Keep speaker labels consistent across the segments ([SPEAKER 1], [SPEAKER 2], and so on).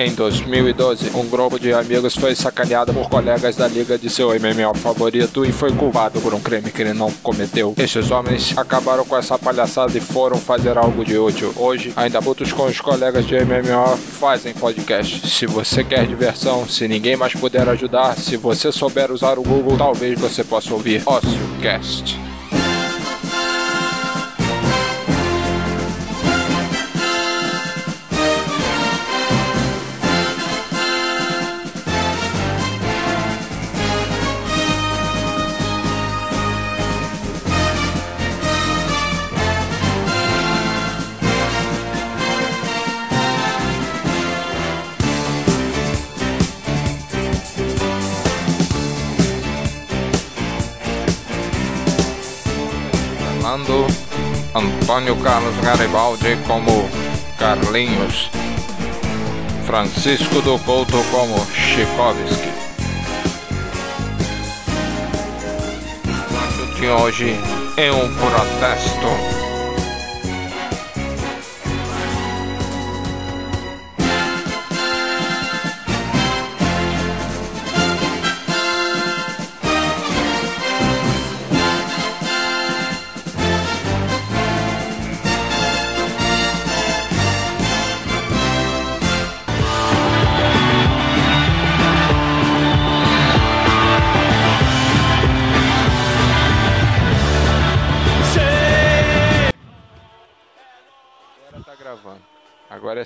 [SPEAKER 1] Em 2012, um grupo de amigos foi sacaneado por colegas da liga de seu MMO favorito e foi culpado por um crime que ele não cometeu. Estes homens acabaram com essa palhaçada e foram fazer algo de útil. Hoje, ainda putos com os colegas de MMO, fazem podcast. Se você quer diversão, se ninguém mais puder ajudar, se você souber usar o Google, talvez você possa ouvir OcioCast. Antônio Carlos Garibaldi como Carlinhos, Francisco do Couto como Chikovski. O de hoje é um protesto.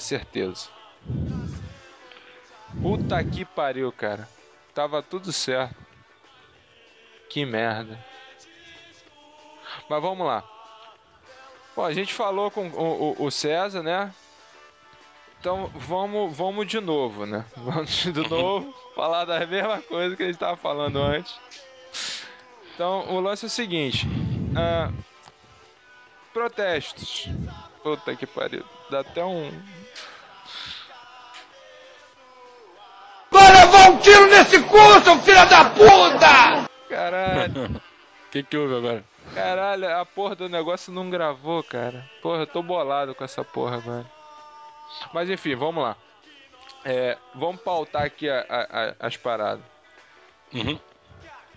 [SPEAKER 1] Certeza. Puta que pariu, cara. Tava tudo certo. Que merda. Mas vamos lá. Bom, a gente falou com o, o- o César, né? Então vamos, vamos de novo, né? Vamos de novo falar da mesma coisa que a gente tava falando antes. Então o lance é o seguinte: ah, protestos. Puta que pariu. Dá até um.
[SPEAKER 2] Tiro nesse cu, seu filho da puta!
[SPEAKER 1] Caralho.
[SPEAKER 3] O que, que houve agora?
[SPEAKER 1] Caralho, a porra do negócio não gravou, cara. Porra, eu tô bolado com essa porra agora. Mas enfim, vamos lá. É, vamos pautar aqui a- a- a- as paradas.
[SPEAKER 3] Uhum.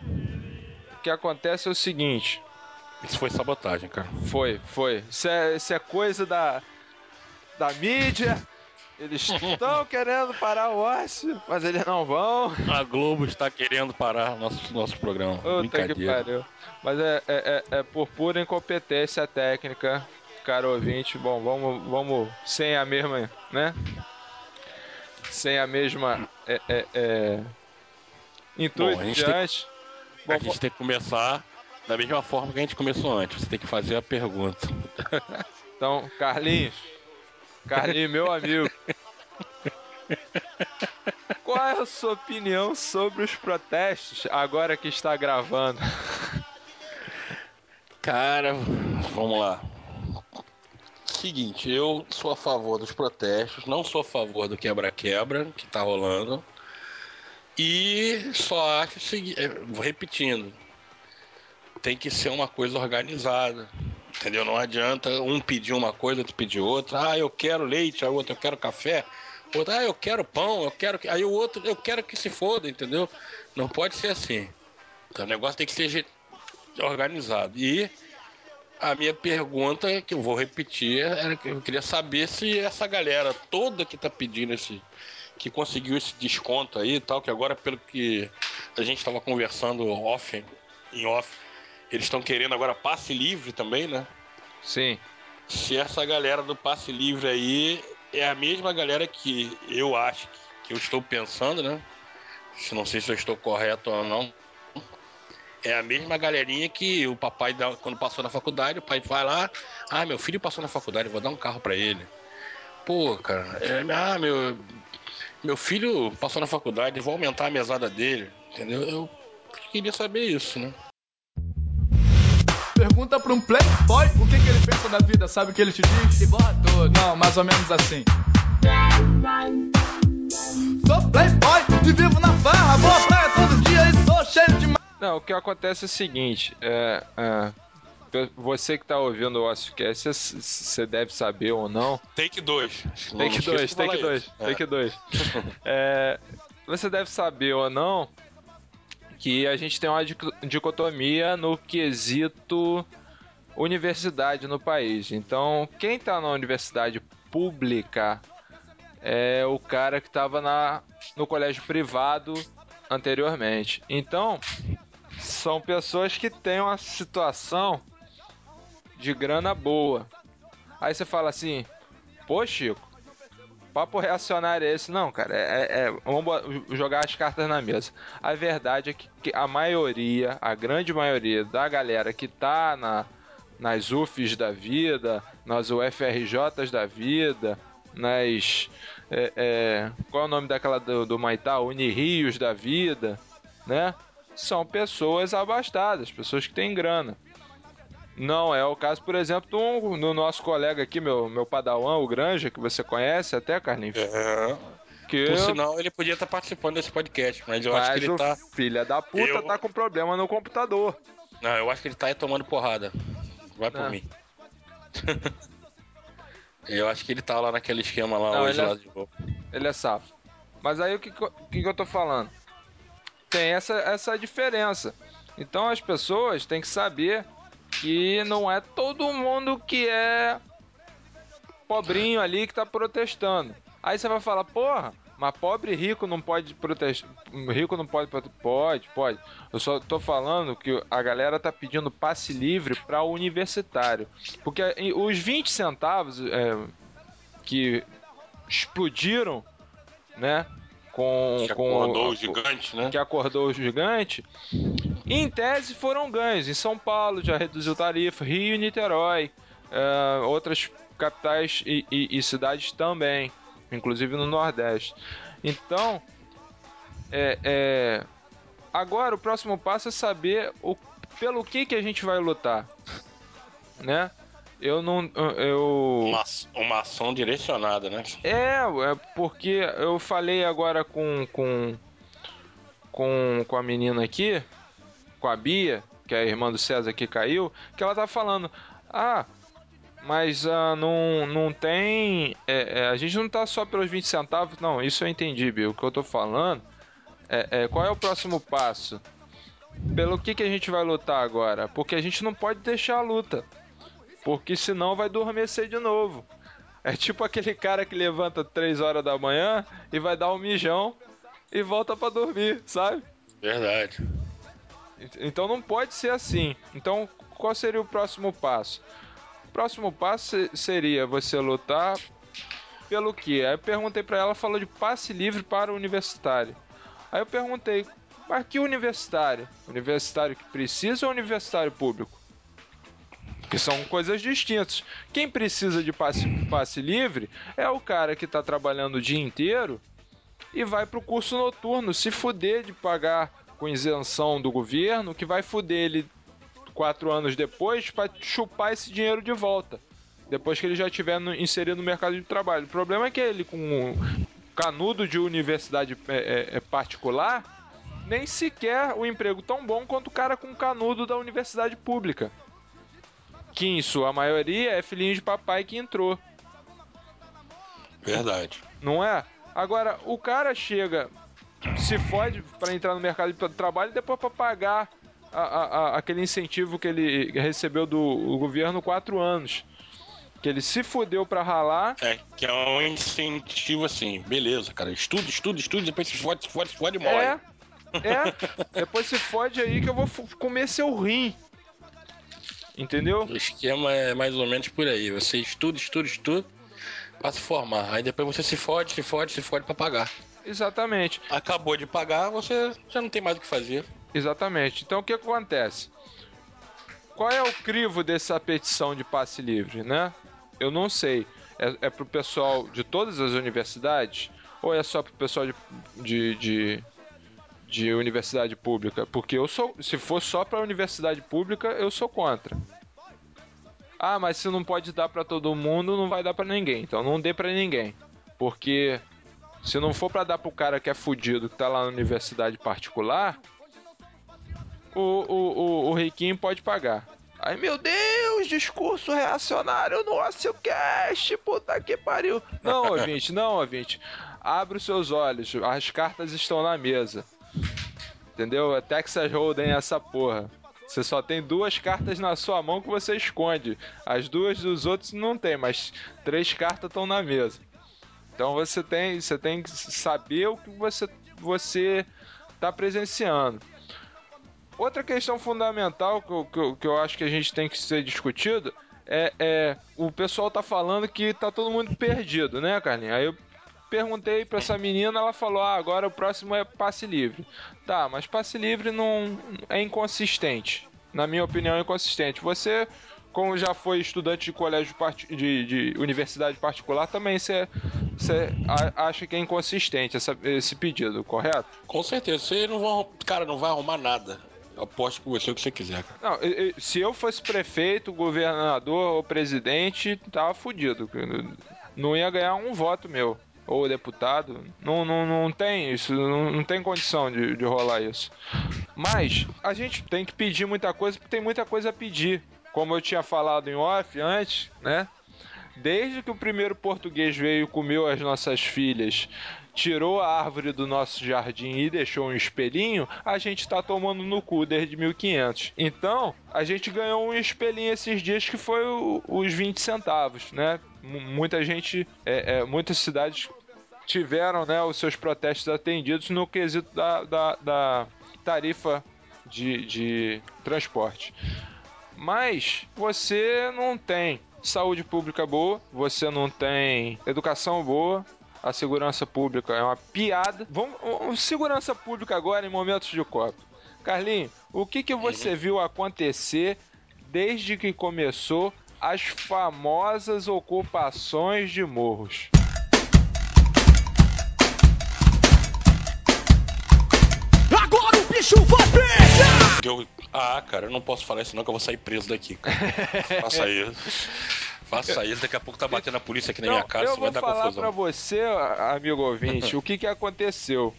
[SPEAKER 1] O que acontece é o seguinte:
[SPEAKER 3] Isso foi sabotagem, cara.
[SPEAKER 1] foi, foi. Isso é, isso é coisa da, da mídia. Eles estão querendo parar o ócio, mas eles não vão.
[SPEAKER 3] A Globo está querendo parar nosso, nosso programa.
[SPEAKER 1] Puta que
[SPEAKER 3] Brincadeira.
[SPEAKER 1] pariu. Mas é, é, é, é por pura incompetência técnica, caro ouvinte. Bom, vamos, vamos sem a mesma, né? Sem a mesma é, é, é, intuito
[SPEAKER 3] Bom,
[SPEAKER 1] de antes. Bom,
[SPEAKER 3] a gente tem que começar da mesma forma que a gente começou antes. Você tem que fazer a pergunta.
[SPEAKER 1] então, Carlinhos. Carlinhos, meu amigo. Qual é a sua opinião sobre os protestos agora que está gravando?
[SPEAKER 3] Cara, vamos lá. Seguinte, eu sou a favor dos protestos, não sou a favor do quebra-quebra que tá rolando. E só acho o seguinte, é, vou repetindo, tem que ser uma coisa organizada. Entendeu? Não adianta um pedir uma coisa, outro pedir outra. Ah, eu quero leite, aí o outro eu quero café. Outro, ah, eu quero pão, eu quero. que-" Aí o outro, eu quero que se foda, entendeu? Não pode ser assim. Então, o negócio tem que ser organizado. E a minha pergunta, que eu vou repetir, era que eu queria saber se essa galera toda que tá pedindo esse. que conseguiu esse desconto aí e tal, que agora, pelo que a gente estava conversando off, em off, eles estão querendo agora passe livre também, né?
[SPEAKER 1] Sim.
[SPEAKER 3] Se essa galera do passe livre aí é a mesma galera que eu acho que eu estou pensando, né? Se não sei se eu estou correto ou não. É a mesma galerinha que o papai, dá, quando passou na faculdade, o pai vai lá, ah, meu filho passou na faculdade, vou dar um carro pra ele. Pô, cara, é, ah, meu, meu filho passou na faculdade, vou aumentar a mesada dele, entendeu? Eu queria saber isso, né?
[SPEAKER 4] Pergunta pra um playboy o que, que ele pensa da vida, sabe o que ele te diz? Se borra todo. Não, mais ou menos assim. Sou playboy e vivo na farra, vou à praia todo dia e sou cheio de ma...
[SPEAKER 1] Não, o que acontece é o seguinte, é, é, você que tá ouvindo o Ossicast, você deve saber ou não.
[SPEAKER 3] Take 2.
[SPEAKER 1] Take 2, take 2, take 2. É, você deve saber ou não que a gente tem uma dicotomia no quesito universidade no país. Então, quem está na universidade pública é o cara que estava na no colégio privado anteriormente. Então, são pessoas que têm uma situação de grana boa. Aí você fala assim: "Pô, Chico, papo reacionário é esse? Não, cara, é, é, é vamos jogar as cartas na mesa. A verdade é que, que, a maioria, a grande maioria da galera que tá na, nas UFs da vida, nas UFRJs da vida, nas. É, é, qual é o nome daquela do, do Maitá? Unirios da vida, né? São pessoas abastadas, pessoas que têm grana. Não é o caso, por exemplo, do, do nosso colega aqui, meu, meu padawan, o Granja, que você conhece até, Carlinhos.
[SPEAKER 3] É. Que Por sinal, ele podia estar participando desse podcast, mas eu mas acho que ele tá.
[SPEAKER 1] Filha da puta eu... tá com problema no computador.
[SPEAKER 3] Não, eu acho que ele tá aí tomando porrada. Vai por Não. mim. eu acho que ele tá lá naquele esquema lá Não, hoje, lá é... de boa.
[SPEAKER 1] Ele é safo. Mas aí o que, que, que eu tô falando? Tem essa, essa diferença. Então as pessoas têm que saber que não é todo mundo que é pobrinho ali que tá protestando. Aí você vai falar, porra, mas pobre e rico não pode protestar. Rico não pode. Pode, pode. Eu só tô falando que a galera tá pedindo passe livre para o universitário. Porque os 20 centavos é, que explodiram, né? Com,
[SPEAKER 3] que
[SPEAKER 1] com
[SPEAKER 3] acordou o gigante, né?
[SPEAKER 1] Que acordou o gigante. Em tese foram ganhos. Em São Paulo já reduziu tarifa, Rio e Niterói, uh, outras capitais e, e, e, cidades também, inclusive no Nordeste. Então, é, é, agora o próximo passo é saber o, pelo que, que a gente vai lutar, né? Eu não. Eu.
[SPEAKER 3] Uma, uma ação direcionada, né?
[SPEAKER 1] É, é porque eu falei agora com, com, com, com a menina aqui com a Bia, que é a irmã do César que caiu, que ela tá falando: ah, mas uh, não, não tem. É, é, a gente não tá só pelos 20 centavos, não, isso eu entendi, Bia. O que eu tô falando é, é qual é o próximo passo? Pelo que, que a gente vai lutar agora? Porque a gente não pode deixar a luta. Porque senão vai adormecer de novo. É tipo aquele cara que levanta 3 horas da manhã e vai dar um mijão e volta para dormir, sabe?
[SPEAKER 3] Verdade.
[SPEAKER 1] Então não pode ser assim. Então qual seria o próximo passo? O próximo passo seria você lutar pelo que? Aí eu perguntei para ela, falou de passe livre para o universitário. Aí eu perguntei, mas que universitário? Universitário que precisa ou universitário público? Que são coisas distintas. Quem precisa de passe, passe livre é o cara que está trabalhando o dia inteiro e vai para o curso noturno se fuder de pagar com isenção do governo que vai fuder ele quatro anos depois para chupar esse dinheiro de volta. Depois que ele já estiver inserido no mercado de trabalho. O problema é que ele, com um canudo de universidade é, é, é particular, nem sequer o emprego tão bom quanto o cara com canudo da universidade pública. Que em sua maioria é filhinho de papai que entrou.
[SPEAKER 3] Verdade.
[SPEAKER 1] Não é? Agora, o cara chega se fode para entrar no mercado de trabalho e depois para pagar a, a, a, aquele incentivo que ele recebeu do governo quatro anos. Que ele se fudeu pra ralar.
[SPEAKER 3] É, que é um incentivo assim, beleza, cara. Estuda, estuda, estuda, depois se fode, se fode, se fode e morre.
[SPEAKER 1] É, é. depois se fode aí que eu vou comer seu rim. Entendeu?
[SPEAKER 3] O esquema é mais ou menos por aí. Você estuda, estuda, estuda pra se formar. Aí depois você se fode, se fode, se fode pra pagar.
[SPEAKER 1] Exatamente.
[SPEAKER 3] Acabou de pagar, você já não tem mais o que fazer.
[SPEAKER 1] Exatamente. Então o que acontece? Qual é o crivo dessa petição de passe livre, né? Eu não sei. É, é pro pessoal de todas as universidades? Ou é só pro pessoal de, de, de, de universidade pública? Porque eu sou. Se for só pra universidade pública, eu sou contra. Ah, mas se não pode dar para todo mundo, não vai dar para ninguém. Então não dê para ninguém. Porque se não for para dar pro cara que é fudido, que tá lá na universidade particular, o, o, o, o riquinho pode pagar. Aí, meu Deus, discurso reacionário no Ocilcast, puta que pariu. Não, ouvinte, não, ouvinte. Abre os seus olhos, as cartas estão na mesa. Entendeu? É Texas Hold'em essa porra. Você só tem duas cartas na sua mão que você esconde. As duas dos outros não tem, mas três cartas estão na mesa. Então você tem, você tem que saber o que você você está presenciando. Outra questão fundamental que eu, que, eu, que eu acho que a gente tem que ser discutido é, é o pessoal tá falando que tá todo mundo perdido, né, Carlinhos? Aí eu perguntei para essa menina, ela falou: "Ah, agora o próximo é passe livre". Tá, mas passe livre não é inconsistente. Na minha opinião, é inconsistente. Você como já foi estudante de colégio de, de universidade particular, também você, acha que é inconsistente essa, esse pedido, correto?
[SPEAKER 3] Com certeza. Você não vai, cara, não vai arrumar nada. Eu aposto com você o que você quiser.
[SPEAKER 1] Não, se eu fosse prefeito, governador ou presidente, tava fudido. Não ia ganhar um voto meu. Ou deputado. Não, não, não tem isso. Não, não tem condição de, de rolar isso. Mas a gente tem que pedir muita coisa porque tem muita coisa a pedir. Como eu tinha falado em off antes, né? Desde que o primeiro português veio e comeu as nossas filhas tirou a árvore do nosso jardim e deixou um espelhinho, a gente está tomando no cu desde 1500. Então, a gente ganhou um espelhinho esses dias que foi o, os 20 centavos, né? M muita gente, é, é, muitas cidades tiveram né, os seus protestos atendidos no quesito da, da, da tarifa de, de transporte. Mas você não tem saúde pública boa, você não tem educação boa, a segurança pública é uma piada. Vamos, segurança pública agora em momentos de Copa. Carlinhos, o que, que você uhum. viu acontecer desde que começou as famosas ocupações de morros?
[SPEAKER 3] Vai pegar! Eu... Ah, cara, eu não posso falar isso não que eu vou sair preso daqui. Faça isso. Faça isso, daqui a pouco tá batendo a polícia aqui na minha casa,
[SPEAKER 1] vai dar confusão. Eu vou falar pra você, amigo ouvinte, o que que aconteceu.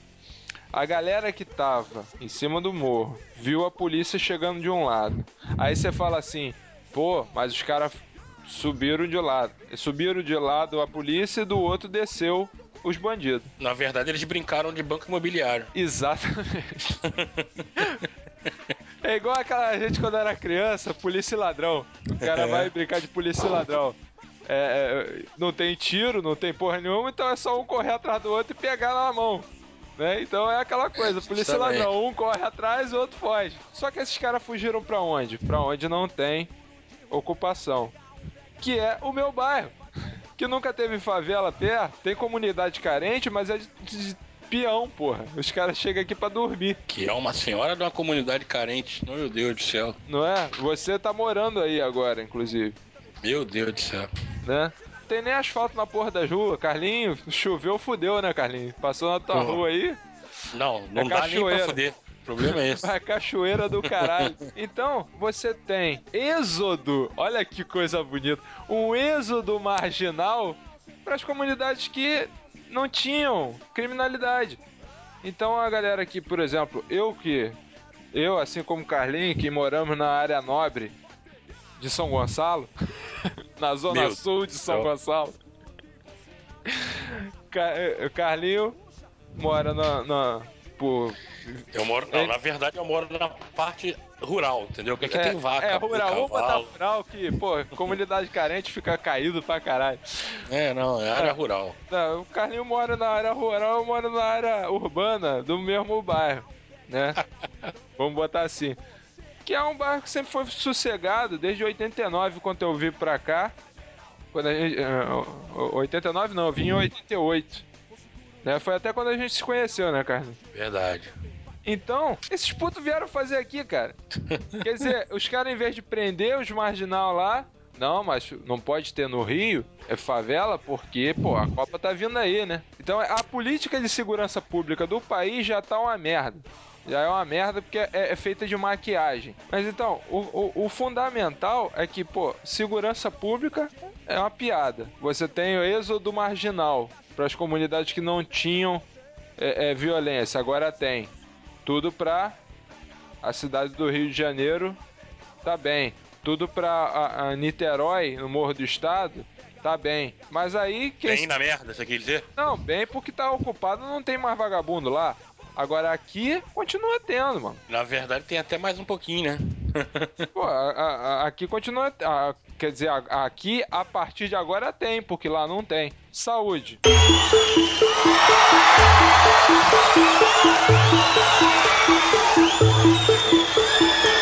[SPEAKER 1] A galera que tava em cima do morro viu a polícia chegando de um lado. Aí você fala assim, pô, mas os caras subiram de lado. Subiram de lado a polícia e do outro desceu os bandidos.
[SPEAKER 3] Na verdade, eles brincaram de banco imobiliário.
[SPEAKER 1] Exatamente. É igual aquela gente quando era criança, polícia e ladrão. O cara é. vai brincar de polícia e ladrão. É, é, não tem tiro, não tem porra nenhuma, então é só um correr atrás do outro e pegar na mão. Né? Então é aquela coisa, polícia e ladrão, um corre atrás, o outro foge. Só que esses caras fugiram para onde? Para onde não tem ocupação. Que é o meu bairro. Que nunca teve favela perto, tem comunidade carente, mas é de peão, porra. Os caras chegam aqui para dormir.
[SPEAKER 3] Que é uma senhora de uma comunidade carente. Meu Deus do céu.
[SPEAKER 1] Não é? Você tá morando aí agora, inclusive.
[SPEAKER 3] Meu Deus do céu.
[SPEAKER 1] Né? Tem nem asfalto na porra da rua. Carlinho, choveu, fudeu, né, Carlinho? Passou na tua rua aí.
[SPEAKER 3] Não, não é dá cachoeira. nem pra fuder. Problema é esse.
[SPEAKER 1] A cachoeira do caralho. Então, você tem êxodo. Olha que coisa bonita. Um êxodo marginal para as comunidades que não tinham criminalidade. Então a galera aqui, por exemplo, eu que. Eu, assim como Carlinhos, que moramos na área nobre de São Gonçalo, na zona Meu sul de São Deus. Gonçalo. Eh, Carlinho mora na, na, por.
[SPEAKER 3] Eu moro. Não, na verdade eu moro na parte rural, entendeu? Porque aqui é, tem vaca.
[SPEAKER 1] É, rural. Vamos botar rural que, pô, comunidade carente fica caído pra caralho.
[SPEAKER 3] É, não, é área é. rural.
[SPEAKER 1] Não, o Carlinho mora na área rural, eu moro na área urbana do mesmo bairro, né? Vamos botar assim. Que é um bairro que sempre foi sossegado, desde 89, quando eu vim pra cá. Quando a gente. 89 não, eu vim em 88. Né? Foi até quando a gente se conheceu, né, Carlos?
[SPEAKER 3] Verdade.
[SPEAKER 1] Então, esses putos vieram fazer aqui, cara. Quer dizer, os caras, em vez de prender os marginal lá, não, mas não pode ter no Rio, é favela, porque, pô, a Copa tá vindo aí, né? Então a política de segurança pública do país já tá uma merda. Já é uma merda porque é, é feita de maquiagem. Mas então, o, o, o, fundamental é que, pô, segurança pública é uma piada. Você tem o êxodo marginal para as comunidades que não tinham é, é, violência, agora tem. Tudo pra a cidade do Rio de Janeiro tá bem. tudo pra a, a Niterói, no Morro do Estado, tá bem. Mas aí quem.
[SPEAKER 3] Bem na merda, você quer dizer?
[SPEAKER 1] Não, bem porque tá ocupado, não tem mais vagabundo lá. Agora aqui continua tendo, mano.
[SPEAKER 3] Na verdade tem até mais um pouquinho, né?
[SPEAKER 1] Pô, a- a- aqui continua. a- quer dizer, a- aqui a partir de agora tem, porque lá não tem. Saúde.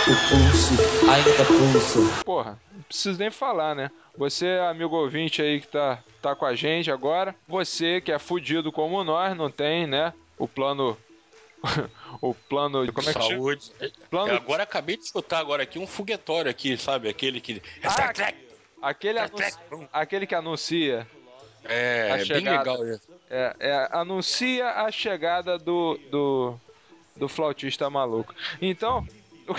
[SPEAKER 5] O pulso ainda pulsa.
[SPEAKER 1] Porra, não preciso nem falar, né? Você, amigo ouvinte aí que tá, tá com a gente agora, você que é fudido como nós, não tem, né? O plano. O plano. Como é que?
[SPEAKER 3] Saúde.
[SPEAKER 1] Plano-
[SPEAKER 3] Eu agora acabei de escutar agora aqui um foguetório aqui, sabe? Aquele que.
[SPEAKER 1] Ah, Aquele, anun- aquele que anuncia.
[SPEAKER 3] É,
[SPEAKER 1] a
[SPEAKER 3] é bem
[SPEAKER 1] chegada.
[SPEAKER 3] legal isso.
[SPEAKER 1] É, é, anuncia a chegada do, do, do flautista maluco. Então, o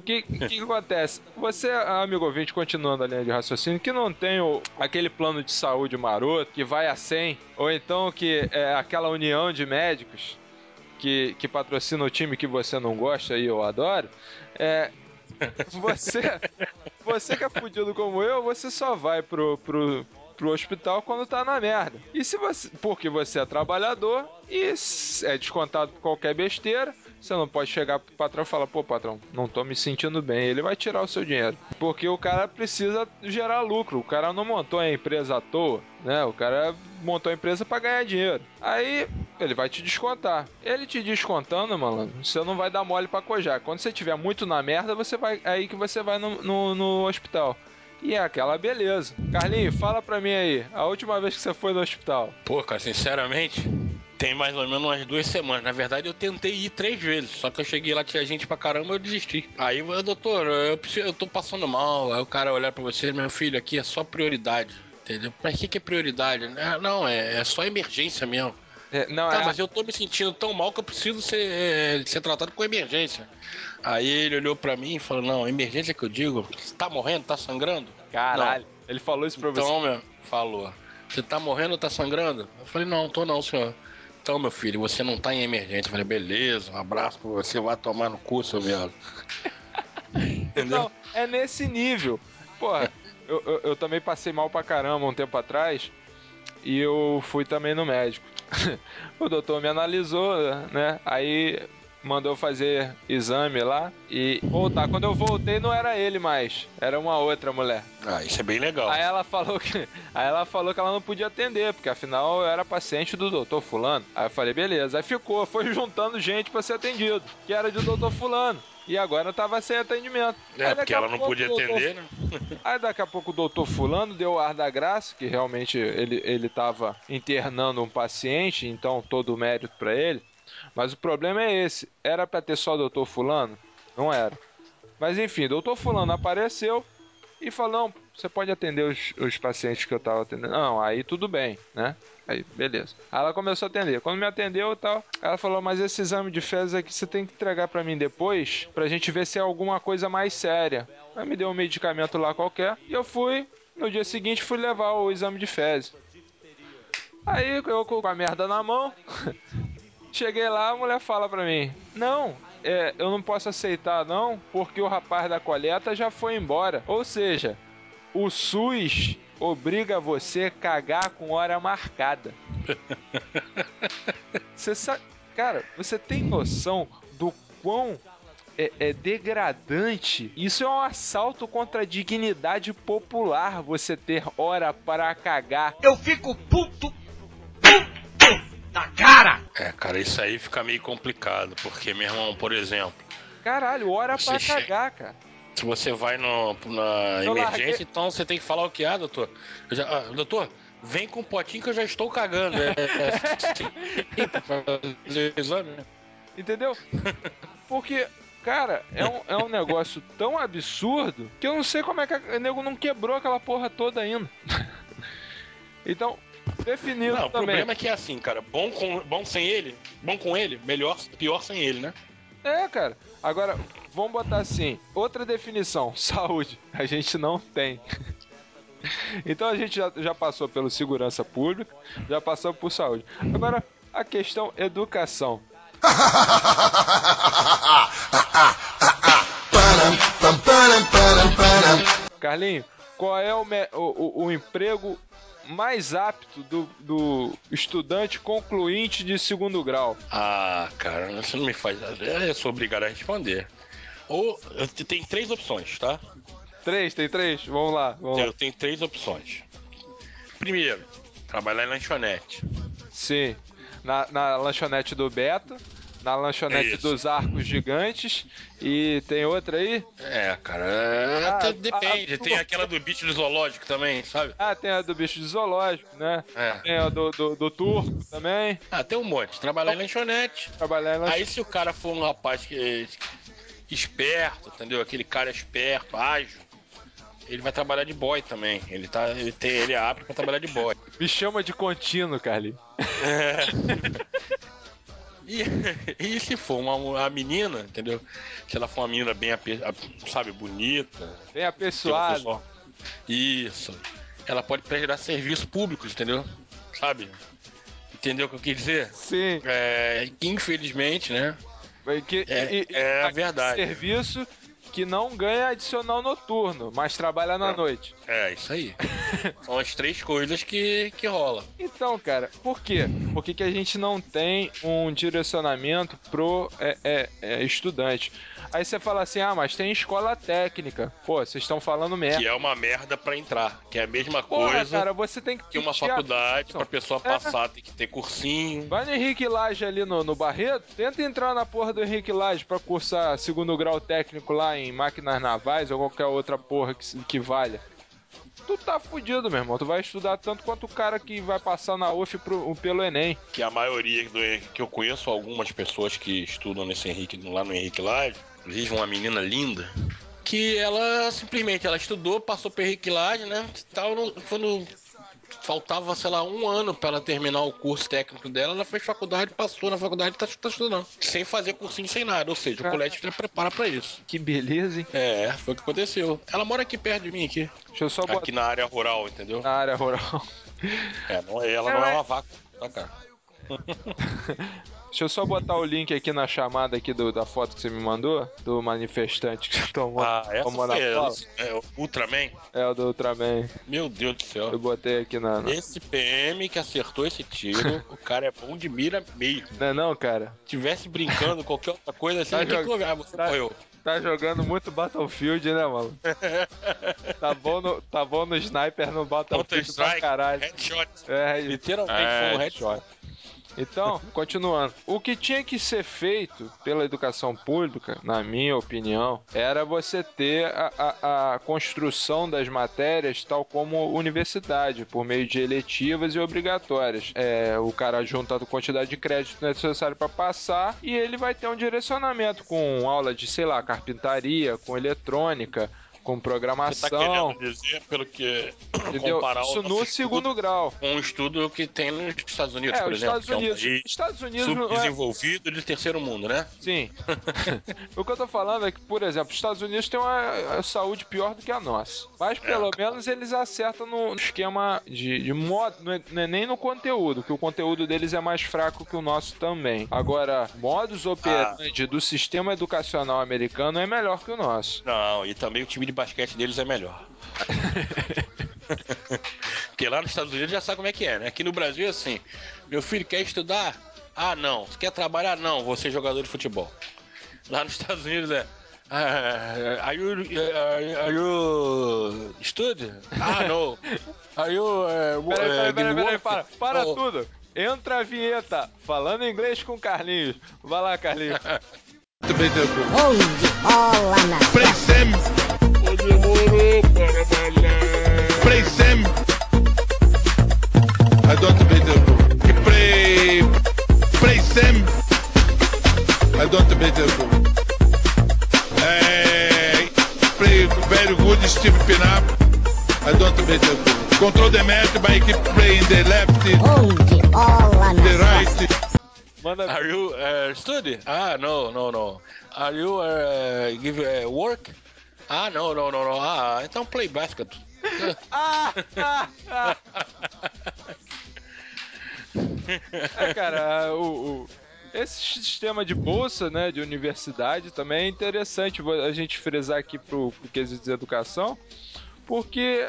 [SPEAKER 1] que, o que, que acontece? Você, amigo ouvinte, continuando a linha de raciocínio, que não tem o, aquele plano de saúde maroto que vai a 100, ou então que é aquela união de médicos que, que patrocina o time que você não gosta e eu adoro, é, você, você que é fudido como eu, você só vai pro, pro, pro hospital quando tá na merda. E se você. Porque você é trabalhador e é descontado por qualquer besteira. Você não pode chegar pro patrão e falar, pô, patrão, não tô me sentindo bem. Ele vai tirar o seu dinheiro. Porque o cara precisa gerar lucro. O cara não montou a empresa à toa, né? O cara montou a empresa pra ganhar dinheiro. Aí ele vai te descontar. Ele te descontando, malandro, você não vai dar mole pra cojar. Quando você tiver muito na merda, você vai. Aí que você vai no, no, no hospital. E é aquela beleza. Carlinhos, fala pra mim aí, a última vez que você foi no hospital.
[SPEAKER 3] Pô, cara, sinceramente, tem mais ou menos umas duas semanas. Na verdade, eu tentei ir três vezes. Só que eu cheguei lá, tinha gente pra caramba, eu desisti. Aí, doutor, eu, preciso, eu tô passando mal. Aí o cara olhar pra você, meu filho, aqui é só prioridade. Entendeu? Mas o que, que é prioridade? Ah, Não, é, é só emergência mesmo.
[SPEAKER 1] É, não,
[SPEAKER 3] Tá,
[SPEAKER 1] é,
[SPEAKER 3] mas eu tô me sentindo tão mal que eu preciso ser, é, ser tratado com emergência. Aí ele olhou pra mim e falou: Não, emergência que eu digo, você tá morrendo, tá sangrando?
[SPEAKER 1] Caralho. Ele falou isso pra você.
[SPEAKER 3] Então, meu, falou. Você tá morrendo ou tá sangrando? Eu falei, não, tô não, senhor. Então, meu filho, você não tá em emergência. Eu falei, beleza, um abraço pra você, vai tomar no cu, seu viado. Entendeu?
[SPEAKER 1] Não, é nesse nível. Porra, eu, eu, eu também passei mal pra caramba um tempo atrás e eu fui também no médico. o doutor me analisou, né? Aí mandou fazer exame lá e voltar. Quando eu voltei não era ele mais, era uma outra mulher.
[SPEAKER 3] Ah, isso é bem legal.
[SPEAKER 1] Aí ela falou que, aí ela falou que ela não podia atender, porque afinal eu era paciente do doutor fulano. Aí eu falei, beleza. Aí ficou, foi juntando gente pra ser atendido, que era de doutor fulano. E agora tava sem atendimento.
[SPEAKER 3] É, porque ela não podia
[SPEAKER 1] doutor-
[SPEAKER 3] atender, né?
[SPEAKER 1] Aí daqui a pouco o doutor fulano deu o ar da graça, que realmente ele, ele tava internando um paciente, então todo o mérito pra ele. Mas o problema é esse, era pra ter só o doutor fulano? Não era. Mas enfim, o doutor fulano apareceu e falou, não, você pode atender os, os pacientes que eu tava atendendo. Não, aí tudo bem, né? Aí, beleza. Aí ela começou a atender. Quando me atendeu e tal, ela falou: Mas esse exame de fezes aqui você tem que entregar pra mim depois, pra gente ver se é alguma coisa mais séria. Aí me deu um medicamento lá qualquer e eu fui. No dia seguinte, fui levar o exame de fezes. Aí eu com a merda na mão, cheguei lá, a mulher fala pra mim: Não, é, eu não posso aceitar, não, porque o rapaz da coleta já foi embora. Ou seja, o SUS obriga você a cagar com hora marcada. Você sabe, cara, você tem noção do quão é, é degradante? Isso é um assalto contra a dignidade popular. Você ter hora para cagar.
[SPEAKER 2] Eu fico puto, da cara.
[SPEAKER 3] É, cara, isso aí fica meio complicado, porque, meu irmão, por exemplo,
[SPEAKER 1] Caralho, hora para
[SPEAKER 3] chega-
[SPEAKER 1] cagar, cara.
[SPEAKER 3] se você vai no, na
[SPEAKER 1] Eu
[SPEAKER 3] emergência,
[SPEAKER 1] larguei-
[SPEAKER 3] então você tem que falar o que? Ah, doutor, eu já- ah, doutor, vem com um potinho que eu já estou cagando. É, é, é, pra fazer o exame, né?
[SPEAKER 1] Entendeu? Porque, cara, é um, é um negócio tão absurdo que eu não sei como é que o nego não quebrou aquela porra toda ainda. então, definido
[SPEAKER 3] Não, o
[SPEAKER 1] também.
[SPEAKER 3] problema é que é assim, cara. Bom, com, bom sem ele, bom com ele, melhor, pior sem ele, né?
[SPEAKER 1] É, cara. Agora, vamos botar assim: outra definição, saúde. A gente não tem. então a gente já, já passou pelo segurança pública, já passou por saúde. Agora, a questão educação. Carlinho, qual é o, me- o, o- o emprego mais apto do, do estudante concluinte de segundo grau?
[SPEAKER 3] Ah, cara, você não me faz. Eu sou obrigado a responder. Ou tem três opções, tá?
[SPEAKER 1] Três, tem três? Vamos lá, vamos.
[SPEAKER 3] Eu tenho três opções. Primeiro, trabalhar em lanchonete.
[SPEAKER 1] Sim. Na, na lanchonete do Beto, na lanchonete dos arcos gigantes e tem outra aí?
[SPEAKER 3] É, cara, é,
[SPEAKER 1] Ah,
[SPEAKER 3] depende.
[SPEAKER 1] a-
[SPEAKER 3] Tem aquela do bicho do zoológico também, sabe?
[SPEAKER 1] Ah, tem a do bicho de zoológico, né?
[SPEAKER 3] É.
[SPEAKER 1] Tem a do, do, do turco também.
[SPEAKER 3] Ah, tem um monte. Trabalhar em lanchonete.
[SPEAKER 1] Trabalhar em lanchonete.
[SPEAKER 3] Aí se o cara for um rapaz que esperto, entendeu? Aquele cara esperto, ágil, ele vai trabalhar de boy também. Ele tá, ele tem, ele é apto pra trabalhar de boy.
[SPEAKER 1] Me chama de contínuo, Carlinhos.
[SPEAKER 3] E, e se for uma, uma menina, entendeu? Se ela for uma menina bem, ape- sabe, bonita,
[SPEAKER 1] Bem
[SPEAKER 3] pelo
[SPEAKER 1] apessoado.
[SPEAKER 3] pessoal. Isso. Ela pode prestar serviços públicos, entendeu? Sabe? Entendeu o que eu quis dizer?
[SPEAKER 1] Sim.
[SPEAKER 3] É, infelizmente, né?
[SPEAKER 1] Que,
[SPEAKER 3] É- é a verdade.
[SPEAKER 1] Serviço que não ganha adicional noturno, mas trabalha na
[SPEAKER 3] Não.
[SPEAKER 1] noite.
[SPEAKER 3] É, isso aí. São as três coisas que, que rola.
[SPEAKER 1] Então, cara, por quê? Por que, que a gente não tem um direcionamento pro é, é, é, estudante? Aí você fala assim, ah, mas tem escola técnica. Pô, vocês estão falando merda.
[SPEAKER 3] Que é uma merda pra entrar. Que é a mesma
[SPEAKER 1] Porra,
[SPEAKER 3] coisa
[SPEAKER 1] cara, você tem que
[SPEAKER 3] que uma
[SPEAKER 1] pedir a-
[SPEAKER 3] faculdade pra pessoa
[SPEAKER 1] É.
[SPEAKER 3] passar, tem que ter cursinho.
[SPEAKER 1] Vai no Henrique Laje ali no, no Barreto, tenta entrar na porra do Henrique Laje pra cursar segundo grau técnico lá em máquinas navais ou qualquer outra porra que, que valha. Tu tá fudido, meu irmão. Tu vai estudar tanto quanto o cara que vai passar na UF pro- pelo Enem.
[SPEAKER 3] Que a maioria do que eu conheço algumas pessoas que estudam nesse Henrique, lá no Henrique Lage, inclusive uma menina linda, que ela simplesmente ela estudou, passou Lage, né? Tal, não- quando faltava, sei lá, um ano pra ela terminar o curso técnico dela, ela fez faculdade, passou na faculdade e tá, tá estudando. Sem fazer cursinho, sem nada. Ou seja, o colégio já prepara pra isso.
[SPEAKER 1] Que beleza, hein?
[SPEAKER 3] É, foi o que aconteceu. Ela mora aqui perto de mim, aqui.
[SPEAKER 1] Deixa eu só botar
[SPEAKER 3] Aqui na área rural, entendeu?
[SPEAKER 1] na área rural.
[SPEAKER 3] É, não, ela não é uma vaca, tá, cara?
[SPEAKER 1] Deixa eu só botar o link aqui na chamada aqui do, da foto que você me mandou, do manifestante que tomou,
[SPEAKER 3] Ah, essa
[SPEAKER 1] tomou na cola.
[SPEAKER 3] É, o Ultraman?
[SPEAKER 1] É o do Ultraman.
[SPEAKER 3] Meu Deus do céu.
[SPEAKER 1] Eu botei aqui na. na...
[SPEAKER 3] Esse PM que acertou esse tiro, o cara é bom de mira mesmo.
[SPEAKER 1] Não é não, cara?
[SPEAKER 3] Tivesse brincando qualquer outra coisa assim,
[SPEAKER 1] Tá
[SPEAKER 3] que
[SPEAKER 1] jog-?
[SPEAKER 3] Ah, você
[SPEAKER 1] tá-
[SPEAKER 3] morreu.
[SPEAKER 1] Tá jogando muito Battlefield, né, mano? tá, bom no, tá bom no sniper no Battlefield pra
[SPEAKER 3] Counter-Strike,
[SPEAKER 1] caralho.
[SPEAKER 3] headshot.
[SPEAKER 1] É,
[SPEAKER 3] Literalmente
[SPEAKER 1] é,
[SPEAKER 3] foi um headshot.
[SPEAKER 1] Então, continuando. O que tinha que ser feito pela educação pública, na minha opinião, era você ter a, a- a construção das matérias tal como universidade, por meio de eletivas e obrigatórias. É, o cara junta a quantidade de crédito necessário para passar e ele vai ter um direcionamento com aula de, sei lá, carpintaria, com eletrônica, com
[SPEAKER 3] Você tá
[SPEAKER 1] programação.
[SPEAKER 3] querendo dizer, pelo que
[SPEAKER 1] Entendeu?
[SPEAKER 3] comparar
[SPEAKER 1] Isso no segundo grau.
[SPEAKER 3] com um estudo que tem nos Estados Unidos,
[SPEAKER 1] É,
[SPEAKER 3] por exemplo,
[SPEAKER 1] Estados
[SPEAKER 3] que é um
[SPEAKER 1] Unidos. Estados Unidos não é,
[SPEAKER 3] de terceiro mundo, né?
[SPEAKER 1] Sim. o que eu tô falando é que, por exemplo, os Estados Unidos têm uma saúde pior do que a nossa. Mas pelo menos eles acertam no esquema de, de modo. Não é, não é nem no conteúdo, que o conteúdo deles é mais fraco que o nosso também. Agora, modus operandi do sistema educacional americano é melhor que o nosso.
[SPEAKER 3] Não, e também o time de basquete deles é melhor. Porque lá nos Estados Unidos já sabe como é que é, né? Aqui no Brasil é assim: meu filho quer estudar? Ah, não. Você quer trabalhar? Não, vou ser jogador de futebol. Lá nos Estados Unidos é. ah, are you, uh, are you study? Ah, não. Are you uh,
[SPEAKER 1] Peraí, peraí,
[SPEAKER 3] uh,
[SPEAKER 1] peraí, peraí, para, para
[SPEAKER 3] Oh,
[SPEAKER 1] tudo. Entra a vinheta, falando inglês com Carlinhos. Vai lá, Carlinhos.
[SPEAKER 6] Onde rola na
[SPEAKER 2] Frei Sem. Frei Sem. I don't beat the Frei. Frei Sem. I don't beat the Hey. Frei very good Steve Pinap. I don't beat the Control the match by keep playing the left,
[SPEAKER 6] onde rola
[SPEAKER 2] the
[SPEAKER 6] na
[SPEAKER 2] right.
[SPEAKER 3] Are you uh, study? Ah, no, no, no. Are you uh, give uh, work? Ah, no, no, no, no. Ah, então play basket.
[SPEAKER 1] Ah, ah, ah. É, cara, o, o- esse sistema de bolsa, né, de universidade também é interessante a gente frisar aqui pro, pro quesito de educação, Porque,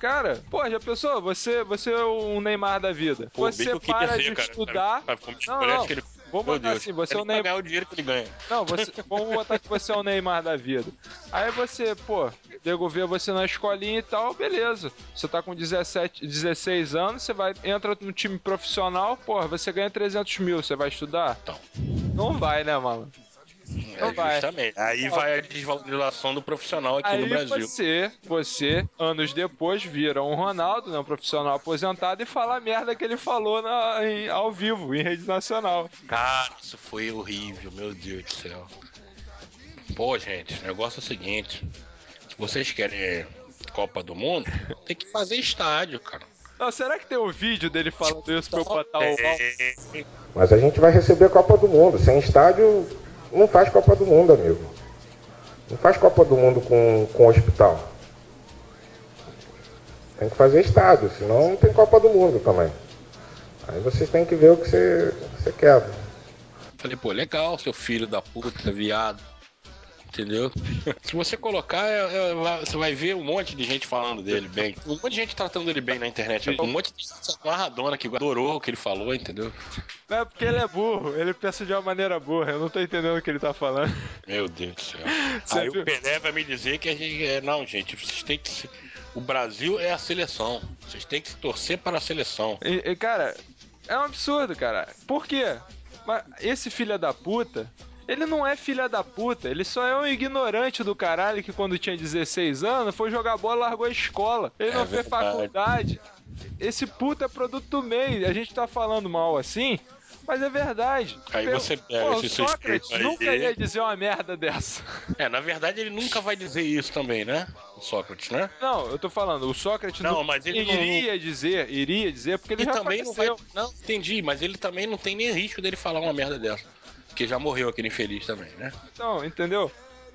[SPEAKER 1] cara, pô, já pensou? Você, você é um Neymar da vida.
[SPEAKER 3] Pô,
[SPEAKER 1] você para
[SPEAKER 3] ser,
[SPEAKER 1] de
[SPEAKER 3] cara.
[SPEAKER 1] estudar.
[SPEAKER 3] Pra- pra-
[SPEAKER 1] Não, não.
[SPEAKER 3] ele-
[SPEAKER 1] Vamos botar assim, você é o Neymar.
[SPEAKER 3] o dinheiro que ele ganha.
[SPEAKER 1] Não, você, vamos botar que você é o Neymar da vida. Aí você, pô, nego vê você na escolinha e tal, beleza. Você tá com 17, 16 anos, você vai, entra no time profissional, pô, você ganha 300 mil, você vai estudar?
[SPEAKER 3] Então.
[SPEAKER 1] Não vai, né, mano? Não
[SPEAKER 3] É,
[SPEAKER 1] vai.
[SPEAKER 3] justamente. Aí vai a desvalorização do profissional aqui
[SPEAKER 1] Aí
[SPEAKER 3] no Brasil.
[SPEAKER 1] você, você, anos depois, vira um Ronaldo, né, um profissional aposentado, e fala a merda que ele falou na, em- ao vivo, em rede nacional.
[SPEAKER 3] Cara, isso foi horrível, meu Deus do céu. Pô, gente, o negócio é o seguinte: se vocês querem Copa do Mundo, tem que fazer estádio, cara.
[SPEAKER 1] Não, será que tem um vídeo dele falando isso pra eu botar o...
[SPEAKER 3] É,
[SPEAKER 7] Mas a gente vai receber a Copa do Mundo. Sem estádio, não faz Copa do Mundo, amigo. Não faz Copa do Mundo com, com hospital. Tem que fazer estádio, senão não tem Copa do Mundo também. Aí vocês têm que ver o que você, você quer.
[SPEAKER 3] Falei, pô, legal, seu filho da puta, viado. Entendeu? Se você colocar, é- é- você vai ver um monte de gente falando dele bem. Um monte de gente tratando ele bem na internet. Um monte de gente que adorou o que ele falou, entendeu?
[SPEAKER 1] Não é porque ele é burro, ele pensa de uma maneira burra, eu não tô entendendo o que ele tá falando.
[SPEAKER 3] Meu Deus do céu.
[SPEAKER 1] Você
[SPEAKER 3] Aí
[SPEAKER 1] viu?
[SPEAKER 3] o Pelé vai me dizer que a gente. é, Não, gente, vocês têm que. se- O Brasil é a seleção. Vocês têm que torcer para a seleção.
[SPEAKER 1] E, e, cara, é um absurdo, cara. Por quê? Mas esse filho da puta, ele não é filha da puta, ele só é um ignorante do caralho que quando tinha 16 anos foi jogar bola e largou a escola. Ele
[SPEAKER 3] É
[SPEAKER 1] não fez faculdade. Esse puta é produto do meio. A gente tá falando mal assim, mas é verdade.
[SPEAKER 3] Aí
[SPEAKER 1] Pelo-
[SPEAKER 3] você pega
[SPEAKER 1] Pô,
[SPEAKER 3] esse
[SPEAKER 1] Sócrates nunca ia dizer uma merda dessa.
[SPEAKER 3] É, na verdade ele nunca vai dizer isso também, né? O Sócrates, né?
[SPEAKER 1] Não, eu tô falando, o Sócrates
[SPEAKER 3] Não,
[SPEAKER 1] não,
[SPEAKER 3] mas ele não-
[SPEAKER 1] iria dizer, iria dizer, porque ele
[SPEAKER 3] também não vai.
[SPEAKER 1] faleceu.
[SPEAKER 3] Não, entendi, mas ele também não tem nem risco dele falar uma merda dessa. Porque já morreu aquele infeliz também, né?
[SPEAKER 1] Então, entendeu?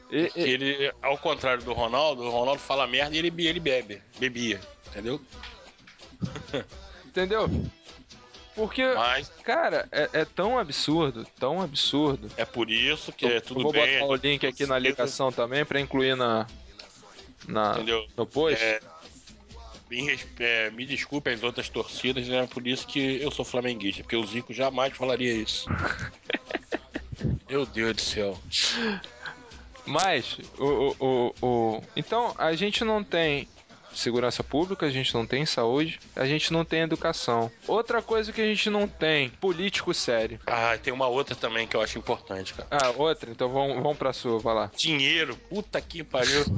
[SPEAKER 1] E- e-
[SPEAKER 3] ele, ao contrário do Ronaldo, o Ronaldo fala merda e ele, ele bebe. Bebia, entendeu?
[SPEAKER 1] entendeu? Porque,
[SPEAKER 3] Mas
[SPEAKER 1] cara, é, é tão absurdo, tão absurdo.
[SPEAKER 3] é por isso que é
[SPEAKER 1] eu
[SPEAKER 3] tudo
[SPEAKER 1] vou
[SPEAKER 3] bem.
[SPEAKER 1] botar o link aqui na ligação também pra incluir na, na
[SPEAKER 3] Entendeu?
[SPEAKER 1] no post.
[SPEAKER 3] É, me, é, me desculpe as outras torcidas, né? Por isso que eu sou flamenguista, porque o Zico jamais falaria isso. Meu Deus do céu.
[SPEAKER 1] Mas, o, o, o, o- então, a gente não tem segurança pública, a gente não tem saúde, a gente não tem educação. Outra coisa que a gente não tem, político sério.
[SPEAKER 3] Ah, tem uma outra também que eu acho importante, cara.
[SPEAKER 1] Ah, outra, então vamos, vamos pra sua, vai lá.
[SPEAKER 3] Dinheiro, puta que pariu.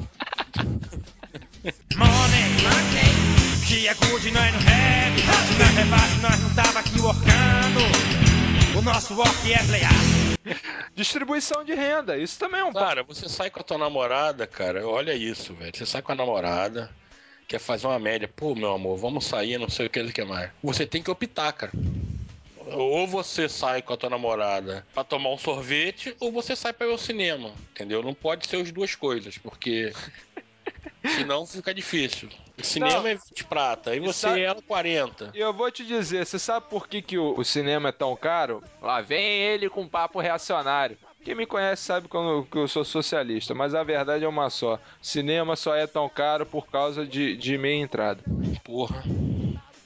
[SPEAKER 8] Que é good, nós não rap Na rebate nós não tava aqui workando O nosso work é playar
[SPEAKER 1] Distribuição de renda, isso também é um
[SPEAKER 3] Cara, você sai com a tua namorada, cara, olha isso, velho. Você sai com a namorada, quer fazer uma média, pô, meu amor, vamos sair, não sei o que, o que mais. Você tem que optar, cara. Ou você sai com a tua namorada pra tomar um sorvete, ou você sai pra ir ao cinema, entendeu? Não pode ser as duas coisas, porque senão fica difícil. O cinema
[SPEAKER 1] Não.
[SPEAKER 3] é 20 prata, aí você
[SPEAKER 1] sabe-
[SPEAKER 3] é 40.
[SPEAKER 1] E eu vou te dizer, você sabe por que, que o, o cinema é tão caro? Lá vem ele com papo reacionário. Quem me conhece sabe que eu, que eu sou socialista, mas a verdade é uma só. Cinema só é tão caro por causa de, de meia entrada.
[SPEAKER 3] Porra.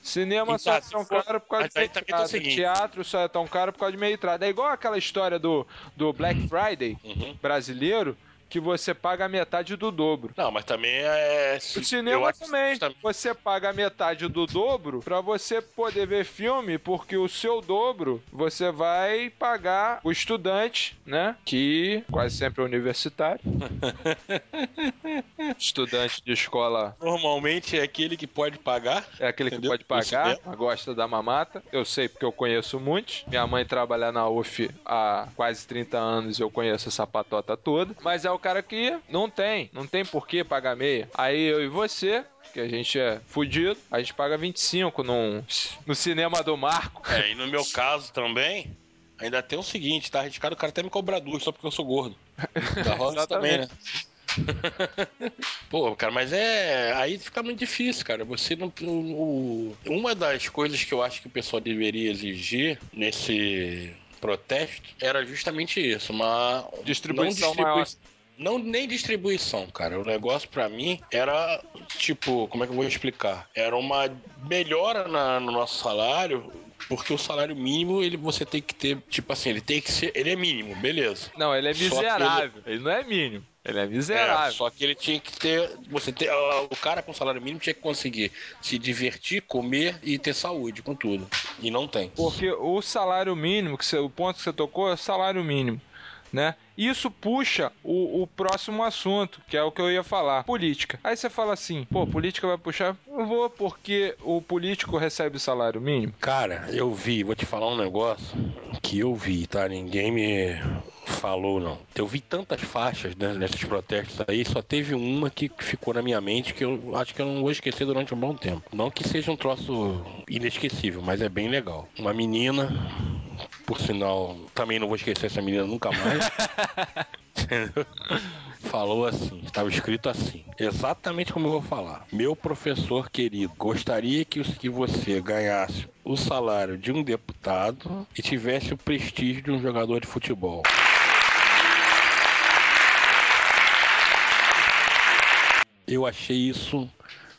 [SPEAKER 1] Cinema
[SPEAKER 3] Então,
[SPEAKER 1] só é tão
[SPEAKER 3] for-
[SPEAKER 1] caro por causa de
[SPEAKER 3] aí
[SPEAKER 1] meia entrada. Teatro só é tão caro por causa de meia entrada. É igual aquela história do, do Black Friday
[SPEAKER 3] Uhum.
[SPEAKER 1] brasileiro, que você paga a metade do dobro.
[SPEAKER 3] Não, mas também é.
[SPEAKER 1] O
[SPEAKER 3] eu
[SPEAKER 1] cinema
[SPEAKER 3] acho que
[SPEAKER 1] também.
[SPEAKER 3] justamente-
[SPEAKER 1] Você paga a metade do dobro pra você poder ver filme, porque o seu dobro você vai pagar o estudante, né? Que quase sempre é universitário. estudante de escola
[SPEAKER 3] Normalmente é aquele que pode pagar.
[SPEAKER 1] é aquele que
[SPEAKER 3] Entendeu?
[SPEAKER 1] pode pagar, gosta da mamata. Eu sei porque eu conheço muitos. Minha mãe trabalha na UF há quase 30 anos e eu conheço essa patota toda. Mas é o cara que não tem, não tem por que pagar meia. Aí eu e você, que a gente é fudido, a gente paga 25 num, no cinema do Marco.
[SPEAKER 3] É, e no meu caso também, ainda tem o seguinte, tá arriscado o cara até me cobrar duas só porque eu sou gordo. Da também, né? Pô, cara, mas é. Aí fica muito difícil, cara. Você não. o- Uma das coisas que eu acho que o pessoal deveria exigir nesse protesto era justamente isso, uma
[SPEAKER 1] Distribuição
[SPEAKER 3] distribui-
[SPEAKER 1] maior.
[SPEAKER 3] Não nem distribuição, cara. O negócio pra mim era tipo, como é que eu vou explicar? Era uma melhora na- no nosso salário, porque o salário mínimo ele você tem que ter, tipo assim, ele tem que ser, ele é mínimo, beleza?
[SPEAKER 1] Não, ele é
[SPEAKER 3] que ele-
[SPEAKER 1] miserável. Ele não é mínimo. Ele é
[SPEAKER 3] É,
[SPEAKER 1] miserável.
[SPEAKER 3] só que ele tinha que ter, você ter, o cara com salário mínimo tinha que conseguir se divertir, comer e ter saúde com tudo. E não tem.
[SPEAKER 1] Porque o salário mínimo, que você- o ponto que você tocou é o salário mínimo. Né? Isso puxa o, o próximo assunto, que é o que eu ia falar: política. Aí você fala assim, pô, política vai puxar? Eu vou, porque o político recebe salário mínimo.
[SPEAKER 3] Cara, eu vi, vou te falar um negócio que eu vi, tá? Ninguém me falou, não. Eu vi tantas faixas né, nesses protestos aí, só teve uma que ficou na minha mente que eu acho que eu não vou esquecer durante um bom tempo. Não que seja um troço inesquecível, mas é bem legal. Uma menina, por sinal, também não vou esquecer essa menina nunca mais. Falou assim, estava escrito assim, exatamente como eu vou falar. Meu professor querido, gostaria que, que você ganhasse o salário de um deputado e tivesse o prestígio de um jogador de futebol. Eu achei isso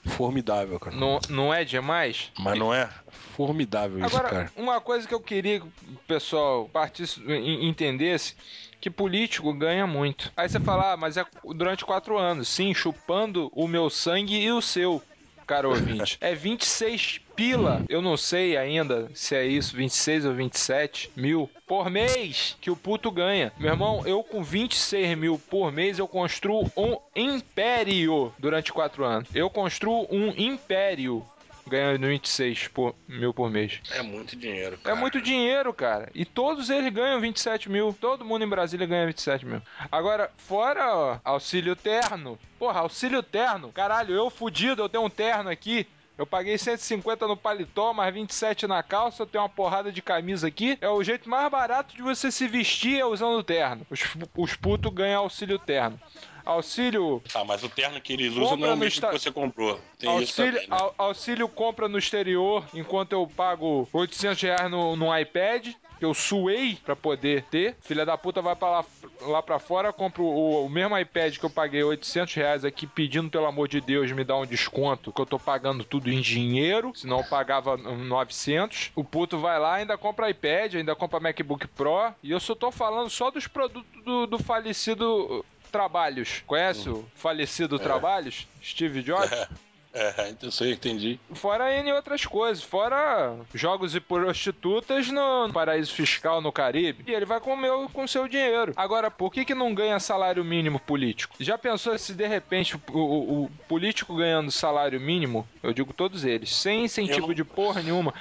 [SPEAKER 3] formidável, cara.
[SPEAKER 1] Não, não é demais?
[SPEAKER 3] Mas não é formidável isso,
[SPEAKER 1] Agora,
[SPEAKER 3] cara.
[SPEAKER 1] uma coisa que eu queria que o pessoal partisse, en- entendesse, que político ganha muito. Aí você fala, ah, mas é durante quatro anos. Sim, chupando o meu sangue e o seu, caro ouvinte. É 26 pila, eu não sei ainda se é isso, 26 ou 27 mil por mês que o puto ganha. Meu irmão, eu com 26 mil por mês, eu construo um império durante quatro anos. Eu construo um império ganhando 26 por, mil por mês.
[SPEAKER 3] É muito dinheiro,
[SPEAKER 1] É muito dinheiro, cara. E todos eles ganham 27 mil. Todo mundo em Brasília ganha 27 mil. Agora, fora ó, auxílio terno. Porra, auxílio terno. Caralho, eu fudido, eu tenho um terno aqui. Eu paguei 150 no paletó, mais 27 na calça, eu tenho uma porrada de camisa aqui. É o jeito mais barato de você se vestir é usando terno. Os, os putos ganham auxílio terno. Auxílio
[SPEAKER 3] Tá, mas o terno que eles usam
[SPEAKER 1] Compra
[SPEAKER 3] não é o mesmo
[SPEAKER 1] esta-
[SPEAKER 3] que você comprou. Tem isso
[SPEAKER 1] Auxílio,
[SPEAKER 3] também, né?
[SPEAKER 1] au- auxílio compra no exterior, enquanto eu pago 800 reais no, no iPad, que eu suei pra poder ter. Filha da puta vai pra lá, lá pra fora, compra o, o mesmo iPad que eu paguei 800 reais aqui, pedindo pelo amor de Deus me dar um desconto, que eu tô pagando tudo em dinheiro, senão eu pagava hum, 900. O puto vai lá, ainda compra iPad, ainda compra MacBook Pro, e eu só tô falando só dos produtos do, do falecido Trabalhos. Conhece o falecido Trabalhos? Steve Jobs?
[SPEAKER 3] É, então aí eu entendi.
[SPEAKER 1] Fora N outras coisas, fora jogos e prostitutas no paraíso fiscal no Caribe. E ele vai comer o- com seu dinheiro. Agora, por que, que não ganha salário mínimo político? Já pensou se de repente o, o- o político ganhando salário mínimo, eu digo todos eles, sem incentivo
[SPEAKER 3] não-
[SPEAKER 1] de porra nenhuma,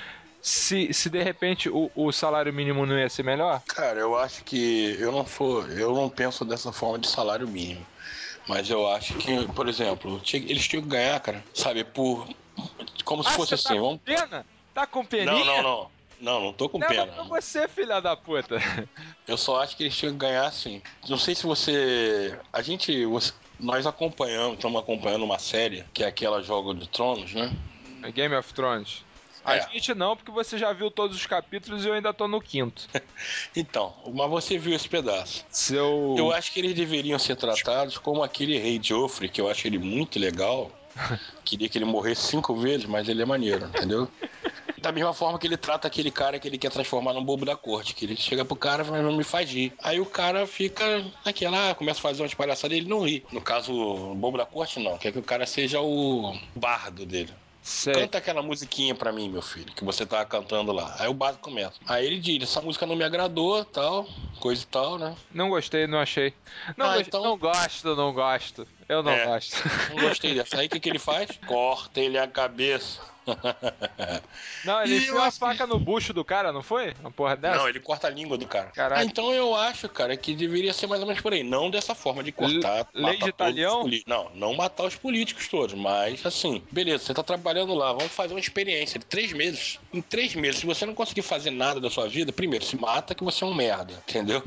[SPEAKER 1] se, se de repente o, o salário mínimo não ia ser melhor?
[SPEAKER 3] Cara, eu acho que eu não sou, eu não penso dessa forma de salário mínimo. Mas eu acho que, por exemplo, eles tinham que ganhar, cara, sabe, por como se
[SPEAKER 1] Ah,
[SPEAKER 3] fosse assim,
[SPEAKER 1] tá com
[SPEAKER 3] vamos.
[SPEAKER 1] pena? Tá com peninha?
[SPEAKER 3] Não, não, não. Não, não tô com
[SPEAKER 1] Não,
[SPEAKER 3] pena.
[SPEAKER 1] pra você, filha da puta.
[SPEAKER 3] Eu só acho que eles tinham que ganhar assim. Não sei se você. A gente. você- Nós acompanhamos, estamos acompanhando uma série, que é aquela Jogo de Tronos, né?
[SPEAKER 1] Game of Thrones. A
[SPEAKER 3] É.
[SPEAKER 1] gente não, porque você já viu todos os capítulos e eu ainda tô no quinto.
[SPEAKER 3] Então, mas você viu esse pedaço.
[SPEAKER 1] Seu.
[SPEAKER 3] Eu acho que eles deveriam ser tratados como aquele rei Joffrey, que eu acho ele muito legal. Queria que ele morresse cinco vezes, mas ele é maneiro, entendeu? Da mesma forma que ele trata aquele cara que ele quer transformar num bobo da corte, que ele chega pro cara e fala, não me faz rir. Aí o cara fica naquela, ah, começa a fazer umas palhaçadas e ele não ri. No caso, o bobo da corte não, quer que o cara seja o bardo dele.
[SPEAKER 1] Sei.
[SPEAKER 3] Canta aquela musiquinha pra mim, meu filho, que você tava cantando lá. Aí o bardo começa. Aí ele diz, essa música não me agradou, tal, coisa e tal, né?
[SPEAKER 1] Não gostei, não achei. Não,
[SPEAKER 3] Ah,
[SPEAKER 1] gos-
[SPEAKER 3] então-
[SPEAKER 1] não gosto, não gosto. Eu não
[SPEAKER 3] É.
[SPEAKER 1] gosto.
[SPEAKER 3] Não gostei dessa. Aí o que, que ele faz? Corta ele a cabeça.
[SPEAKER 1] Não, ele enfiou a
[SPEAKER 3] acho que-
[SPEAKER 1] faca no bucho do cara, não foi? Uma porra dessa?
[SPEAKER 3] Não, ele corta a língua do cara.
[SPEAKER 1] Caralho.
[SPEAKER 3] Ah, então eu acho, cara, que deveria ser mais ou menos por aí. Não dessa forma de cortar.
[SPEAKER 1] L- lei de
[SPEAKER 3] políticos. Não, não matar os políticos todos. Mas, assim, beleza, você tá trabalhando lá, vamos fazer uma experiência de três meses. Em três meses, se você não conseguir fazer nada da sua vida, primeiro, se mata que você é um merda, entendeu?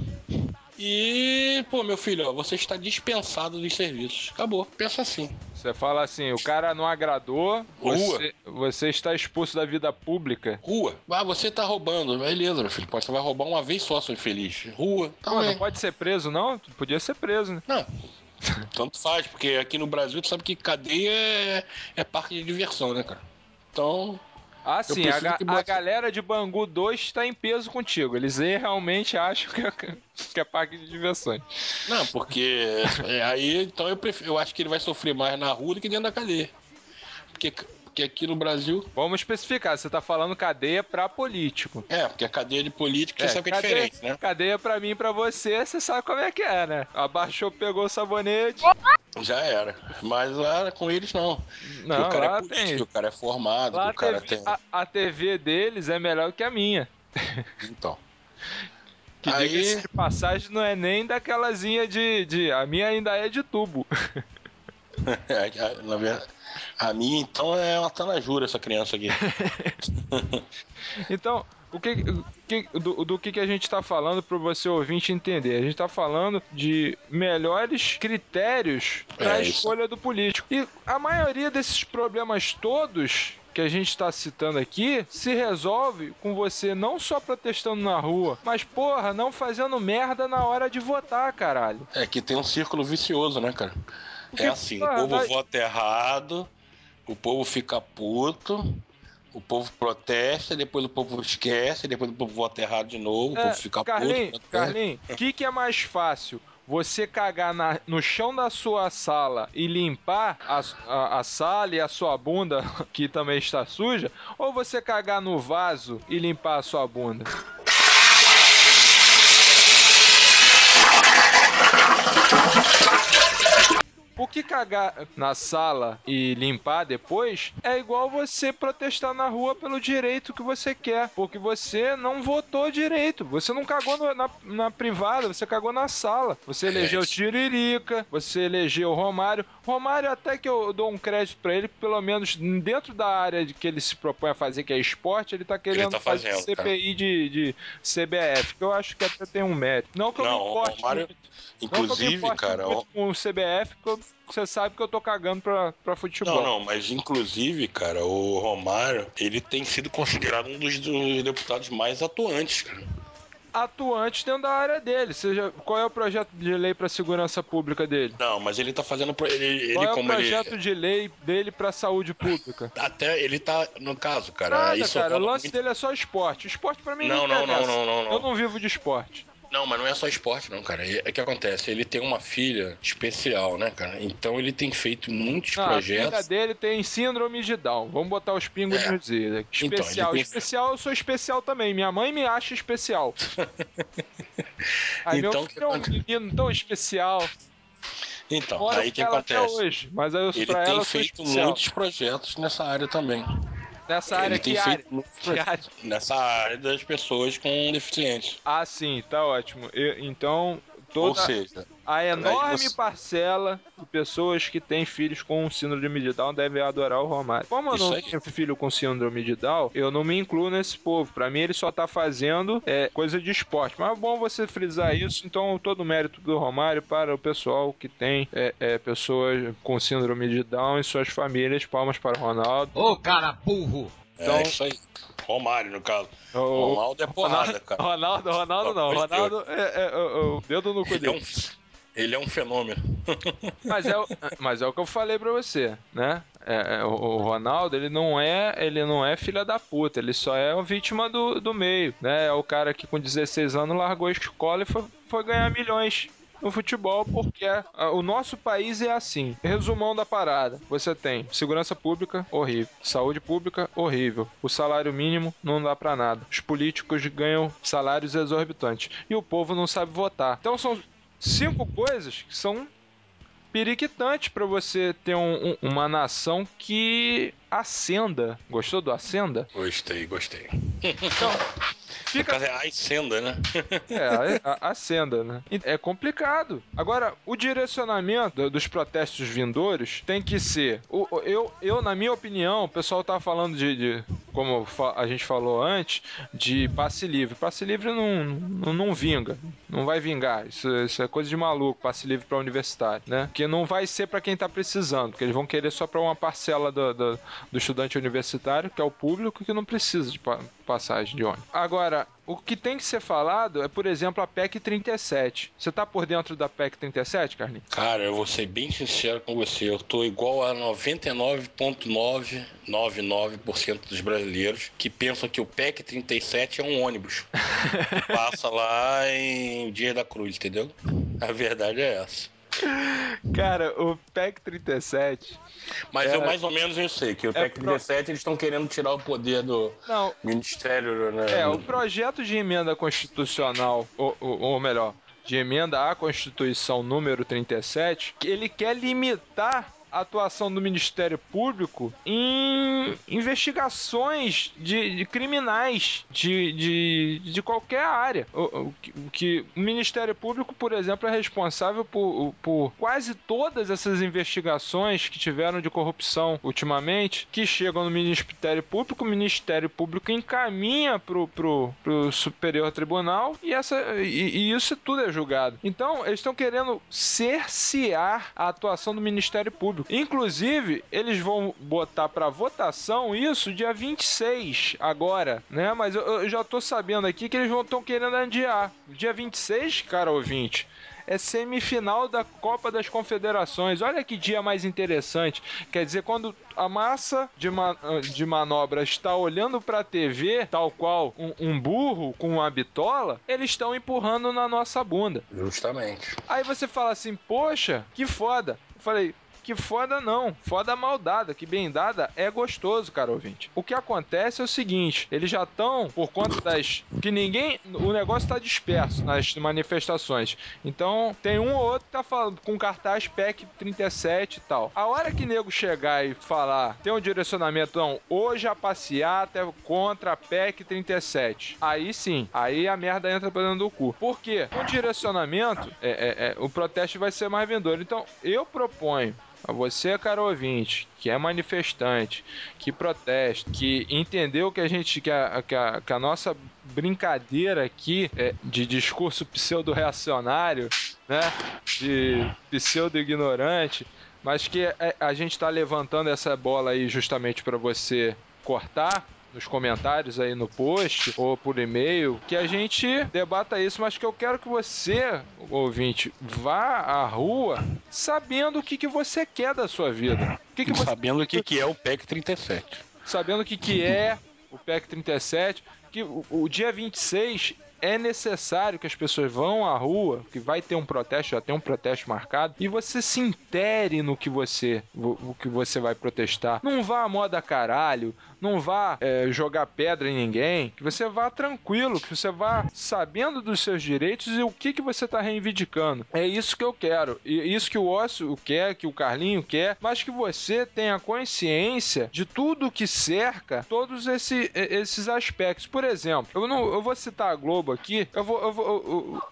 [SPEAKER 3] E, pô, meu filho, ó, você está dispensado dos serviços. Acabou. Pensa assim.
[SPEAKER 1] Você fala assim, o cara não agradou,
[SPEAKER 3] Rua.
[SPEAKER 1] você, você está expulso da vida pública.
[SPEAKER 3] Rua. Ah, você tá roubando. Beleza, meu filho. Pode, você vai roubar uma vez só, seu infeliz. Rua. Tá
[SPEAKER 1] Pô, não pode ser preso, não? Podia ser preso, né?
[SPEAKER 3] Não. Tanto faz, porque aqui no Brasil tu sabe que cadeia é, é parque de diversão, né, cara? Então.
[SPEAKER 1] Ah, sim, a, ga- a galera de Bangu 2 está em peso contigo. Eles realmente acham que é, que é parque de diversões.
[SPEAKER 3] Não, porque é, aí então eu prefiro, eu acho que ele vai sofrer mais na rua do que dentro da cadeia. Porque, porque aqui no Brasil.
[SPEAKER 1] Vamos especificar, você tá falando cadeia pra político.
[SPEAKER 3] É, porque a cadeia de política
[SPEAKER 1] É,
[SPEAKER 3] você sabe que é
[SPEAKER 1] cadeia,
[SPEAKER 3] diferente, né?
[SPEAKER 1] Cadeia pra mim e pra você, você sabe como é que é, né? Abaixou, pegou o sabonete.
[SPEAKER 3] Já era. Mas lá com eles não.
[SPEAKER 1] Não,
[SPEAKER 3] Porque o cara
[SPEAKER 1] lá
[SPEAKER 3] é político,
[SPEAKER 1] tem.
[SPEAKER 3] o cara é formado,
[SPEAKER 1] Lá
[SPEAKER 3] o cara
[SPEAKER 1] TV,
[SPEAKER 3] tem.
[SPEAKER 1] a, a TV deles é melhor que a minha.
[SPEAKER 3] Então.
[SPEAKER 1] Que
[SPEAKER 3] Aí-
[SPEAKER 1] diga-se de passagem, não é nem daquelazinha de, de. A minha ainda é de tubo.
[SPEAKER 3] A- na verdade, a minha, então, é uma tanajura essa criança aqui.
[SPEAKER 1] Então, o que, o que- do, do que, que a gente está falando para você ouvinte entender? A gente está falando de melhores critérios para a
[SPEAKER 3] É, isso.
[SPEAKER 1] escolha do político. E a maioria desses problemas todos que a gente está citando aqui se resolve com você não só protestando na rua, mas porra, não fazendo merda na hora de votar, caralho.
[SPEAKER 3] É que tem um círculo vicioso, né, cara?
[SPEAKER 1] Porque,
[SPEAKER 3] É assim,
[SPEAKER 1] ah,
[SPEAKER 3] o povo
[SPEAKER 1] nós-
[SPEAKER 3] vota errado, o povo fica puto, o povo protesta, depois o povo esquece, depois o povo vota errado de novo, o
[SPEAKER 1] É,
[SPEAKER 3] povo fica
[SPEAKER 1] Carlinhos,
[SPEAKER 3] puto.
[SPEAKER 1] Carlinhos, o que, que é mais fácil? Você cagar na- no chão da sua sala e limpar a, a- a sala e a sua bunda, que também está suja, ou você cagar no vaso e limpar a sua bunda? Porque cagar na sala e limpar depois é igual você protestar na rua pelo direito que você quer. Porque você não votou direito. Você não cagou no- na, na privada, você cagou na sala. Você elegeu
[SPEAKER 3] isso.
[SPEAKER 1] Tiririca, você elegeu Romário. Romário, até que eu dou um crédito pra ele, pelo menos dentro da área de que ele se propõe a fazer, que é esporte, ele tá querendo
[SPEAKER 3] tá
[SPEAKER 1] fazer
[SPEAKER 3] fazendo,
[SPEAKER 1] CPI de, de CBF, que eu acho que até tem um mérito. Não que eu
[SPEAKER 3] Não,
[SPEAKER 1] me
[SPEAKER 3] o
[SPEAKER 1] importe
[SPEAKER 3] Romário-
[SPEAKER 1] muito. Não que eu me
[SPEAKER 3] Inclusive, cara,
[SPEAKER 1] muito
[SPEAKER 3] ó,
[SPEAKER 1] com o CBF, porque eu- você sabe que eu tô cagando pra, pra futebol.
[SPEAKER 3] Não, não, mas inclusive, cara, o Romário, ele tem sido considerado um dos, dos deputados mais atuantes, cara.
[SPEAKER 1] Atuante dentro da área dele. Seja, qual é o projeto de lei pra segurança pública dele?
[SPEAKER 3] Não, mas ele tá fazendo. pro- Ele, ele
[SPEAKER 1] Qual é o projeto
[SPEAKER 3] ele.
[SPEAKER 1] de lei dele pra saúde pública?
[SPEAKER 3] Até ele tá. No caso, cara.
[SPEAKER 1] Nada,
[SPEAKER 3] isso
[SPEAKER 1] cara. O lance
[SPEAKER 3] muito-
[SPEAKER 1] dele é só esporte. Esporte pra mim
[SPEAKER 3] Não, não, não,
[SPEAKER 1] interessa.
[SPEAKER 3] não, não, não.
[SPEAKER 1] Eu não vivo de esporte.
[SPEAKER 3] Não, mas não é só esporte, não, cara. É que acontece, ele tem uma filha especial, né, cara? Então ele tem feito muitos
[SPEAKER 1] Não, a filha
[SPEAKER 3] projetos.
[SPEAKER 1] dele tem síndrome de Down. Vamos botar os pingos
[SPEAKER 3] É.
[SPEAKER 1] nos is.
[SPEAKER 3] Então,
[SPEAKER 1] Especial.
[SPEAKER 3] ele tem-
[SPEAKER 1] Especial, eu sou especial também. Minha mãe me acha especial. Aí
[SPEAKER 3] Então,
[SPEAKER 1] meu filho é um menino tão especial.
[SPEAKER 3] Então,
[SPEAKER 1] Moro
[SPEAKER 3] aí que acontece?
[SPEAKER 1] hoje, mas eu,
[SPEAKER 3] Ele
[SPEAKER 1] pra ela
[SPEAKER 3] tem feito
[SPEAKER 1] especial.
[SPEAKER 3] muitos projetos nessa área também.
[SPEAKER 1] Nessa área, que área? Que área?
[SPEAKER 3] nessa área das pessoas com deficiência.
[SPEAKER 1] Ah, sim, tá ótimo. Eu- então,
[SPEAKER 3] Ou
[SPEAKER 1] toda
[SPEAKER 3] seja,
[SPEAKER 1] a enorme
[SPEAKER 3] você-
[SPEAKER 1] parcela de pessoas que têm filhos com síndrome de Down devem adorar o Romário. Como eu não
[SPEAKER 3] aí.
[SPEAKER 1] tenho filho com síndrome de Down, eu não me incluo nesse povo. Pra mim, ele só tá fazendo é, coisa de esporte. Mas é bom você frisar isso. Então, todo o mérito do Romário para o pessoal que tem é, é, pessoas com síndrome de Down e suas famílias. Palmas para o Ronaldo.
[SPEAKER 5] Ô cara burro!
[SPEAKER 1] Então-
[SPEAKER 3] é isso aí. Romário, no caso.
[SPEAKER 1] O-
[SPEAKER 3] Ronaldo é porrada, cara.
[SPEAKER 1] Ronaldo, Ronaldo não. Ronaldo é, é- é- é o dedo no cu
[SPEAKER 3] Ele é
[SPEAKER 1] dele.
[SPEAKER 3] um, ele é um fenômeno.
[SPEAKER 1] Mas é, o- mas é o que eu falei pra você, né? É, é, o, o Ronaldo, ele não é, ele não é filha da puta, ele só é uma vítima do, do meio, né? É o cara que com 16 anos largou a escola e foi, foi ganhar milhões no futebol, porque ah, o nosso país é assim. Resumão da parada: você tem segurança pública, horrível. Saúde pública, horrível. O salário mínimo não dá pra nada. Os políticos ganham salários exorbitantes. E o povo não sabe votar. Então são cinco coisas que são periquitante para você ter um- um- uma nação que ascenda. Gostou do ascenda?
[SPEAKER 3] Gostei, gostei.
[SPEAKER 1] Então, Fica
[SPEAKER 3] é a Ascenda, né?
[SPEAKER 1] é, a- ascenda, né? E É complicado. Agora, o direcionamento do- dos protestos vindouros tem que ser. o- eu, eu, na minha opinião, o pessoal tá falando de. de- como a gente falou antes, de passe livre. Passe livre não, não, não vinga. Não vai vingar. Isso, isso é coisa de maluco, passe livre para universitário, né? Que não vai ser para quem tá precisando, porque eles vão querer só para uma parcela do, do, do estudante universitário, que é o público, que não precisa de pa- passagem de ônibus. Agora, o que tem que ser falado é, por exemplo, a PEC 37. Você tá por dentro da PEC 37, Carlinhos?
[SPEAKER 3] Cara, eu vou ser bem sincero com você. Eu tô igual a 99,999% dos brasileiros que pensam que o PEC 37 é um ônibus que passa lá em Dia da Cruz, entendeu? A verdade é essa.
[SPEAKER 1] Cara, o PEC 37.
[SPEAKER 3] Mas
[SPEAKER 1] É.
[SPEAKER 3] eu mais ou menos eu sei que o PEC
[SPEAKER 1] pro-
[SPEAKER 3] 37 eles estão querendo tirar o poder do
[SPEAKER 1] Não,
[SPEAKER 3] Ministério, né?
[SPEAKER 1] É, o projeto de emenda constitucional, ou, ou, ou melhor, de emenda à Constituição número 37, que ele quer limitar atuação do Ministério Público em investigações de, de criminais de, de, de qualquer área. O, o que- o Ministério Público, por exemplo, é responsável por, por quase todas essas investigações que tiveram de corrupção ultimamente, que chegam no Ministério Público, o Ministério Público encaminha pro, pro, pro Superior Tribunal e, essa, e, e isso tudo é julgado. Então, eles estão querendo cercear a atuação do Ministério Público. Inclusive, eles vão botar para votação isso dia 26 agora, né? Mas eu, eu já tô sabendo aqui que eles vão estão querendo adiar. Dia 26, cara ouvinte, é semifinal da Copa das Confederações. Olha que dia mais interessante. Quer dizer, quando a massa de, ma de manobra está olhando para a TV, tal qual um, um burro com uma bitola, eles estão empurrando na nossa bunda.
[SPEAKER 3] Justamente.
[SPEAKER 1] Aí você fala assim, poxa, que foda. Eu falei, que foda não, foda mal dada, que bem dada é gostoso, cara ouvinte. O que acontece é o seguinte, eles já estão, por conta das... que ninguém... o negócio tá disperso nas manifestações. Então, tem um ou outro que tá falando com cartaz PEC 37 e tal. A hora que nego chegar e falar, tem um direcionamento, não, hoje a passeata é contra a PEC 37. Aí sim, aí a merda entra pra dentro do cu. Por quê? Com direcionamento, é, é, é, o protesto vai ser mais vindouro. Então, eu proponho a você, caro ouvinte, que é manifestante, que protesta, que entendeu que a gente, que a, que a, que a nossa brincadeira aqui é de discurso pseudo-reacionário, né, de pseudo-ignorante, mas que a, a gente está levantando essa bola aí justamente para você cortar nos comentários aí no post ou por e-mail, que a gente debata isso, mas que eu quero que você, ouvinte, vá à rua sabendo o que, que você quer da sua vida. O que que você
[SPEAKER 3] Sabendo o que, que é o PEC 37.
[SPEAKER 1] sabendo o que, que é o PEC 37, que o, o dia 26 é necessário que as pessoas vão à rua, que vai ter um protesto, já tem um protesto marcado, e você se intere no que você, o, que você vai protestar. Não vá a moda caralho, não vá é, jogar pedra em ninguém, que você vá tranquilo, que você vá sabendo dos seus direitos e o que, que você está reivindicando. É isso que eu quero. E isso que o Ócio quer, que o Carlinho quer, mas que você tenha consciência de tudo que cerca todos esse, esses aspectos. Por exemplo, eu, não, eu vou citar a Globo aqui, eu vou, eu vou, eu-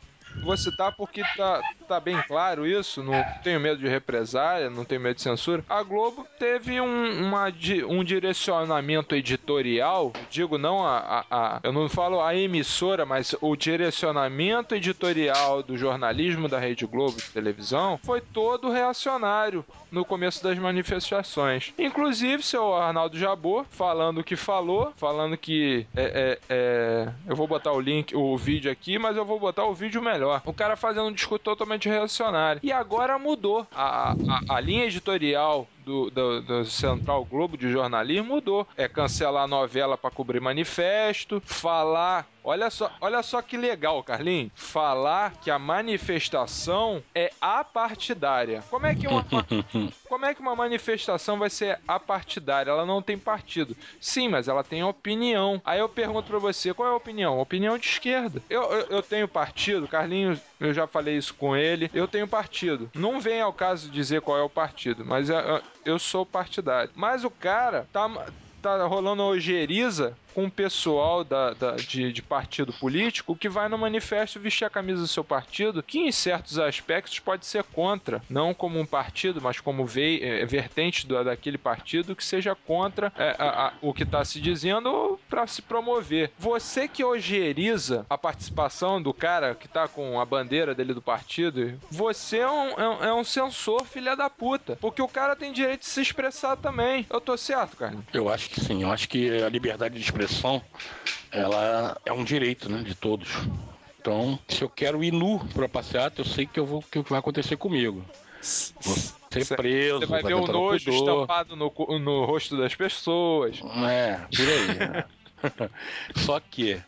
[SPEAKER 1] Vou citar porque tá, tá bem claro isso, não tenho medo de represália, não tenho medo de censura. A Globo teve um, uma um direcionamento editorial, digo não a, a- a- Eu não falo a emissora, mas o direcionamento editorial do jornalismo da Rede Globo de televisão foi todo reacionário no começo das manifestações. Inclusive, seu Arnaldo Jabor, falando o que falou, falando que é, é, é, eu vou botar o link, o vídeo aqui, mas eu vou botar o vídeo melhor. O cara fazendo um discurso totalmente reacionário. E agora mudou. A, a, a linha editorial do, do, do Central Globo de jornalismo mudou. É cancelar a novela para cobrir manifesto, falar. Olha só, olha só que legal, Carlinhos. Falar que a manifestação é apartidária. Como é que uma, como é que uma manifestação vai ser apartidária? Ela não tem partido. Sim, mas ela tem opinião. Aí eu pergunto pra você, qual é a opinião? Opinião de esquerda. Eu, eu, eu tenho partido, Carlinhos, eu já falei isso com ele. Eu tenho partido. Não vem ao caso dizer qual é o partido, mas eu, eu- sou partidário. Mas o cara tá tá rolando uma ojeriza com o pessoal da, da- de, de partido político que vai no manifesto vestir a camisa do seu partido, que em certos aspectos pode ser contra, não como um partido, mas como vei, é, vertente do- daquele partido que seja contra é, a- a- o que está se dizendo para se promover. Você que ojeriza a participação do cara que tá com a bandeira dele do partido, você é um, é é um censor, filha da puta. Porque o cara tem direito de se expressar também. Eu tô certo, Carlinhos?
[SPEAKER 3] Eu acho que sim, eu acho que a liberdade de expressão ela é um direito, né, de todos. Então, se eu quero ir nu pra passeata, eu sei que eu vou que vai acontecer comigo. Vou ser
[SPEAKER 1] Cê-
[SPEAKER 3] preso,
[SPEAKER 1] Você vai ver o nojo estampado no, no rosto das pessoas.
[SPEAKER 3] É, por aí. né? Só que,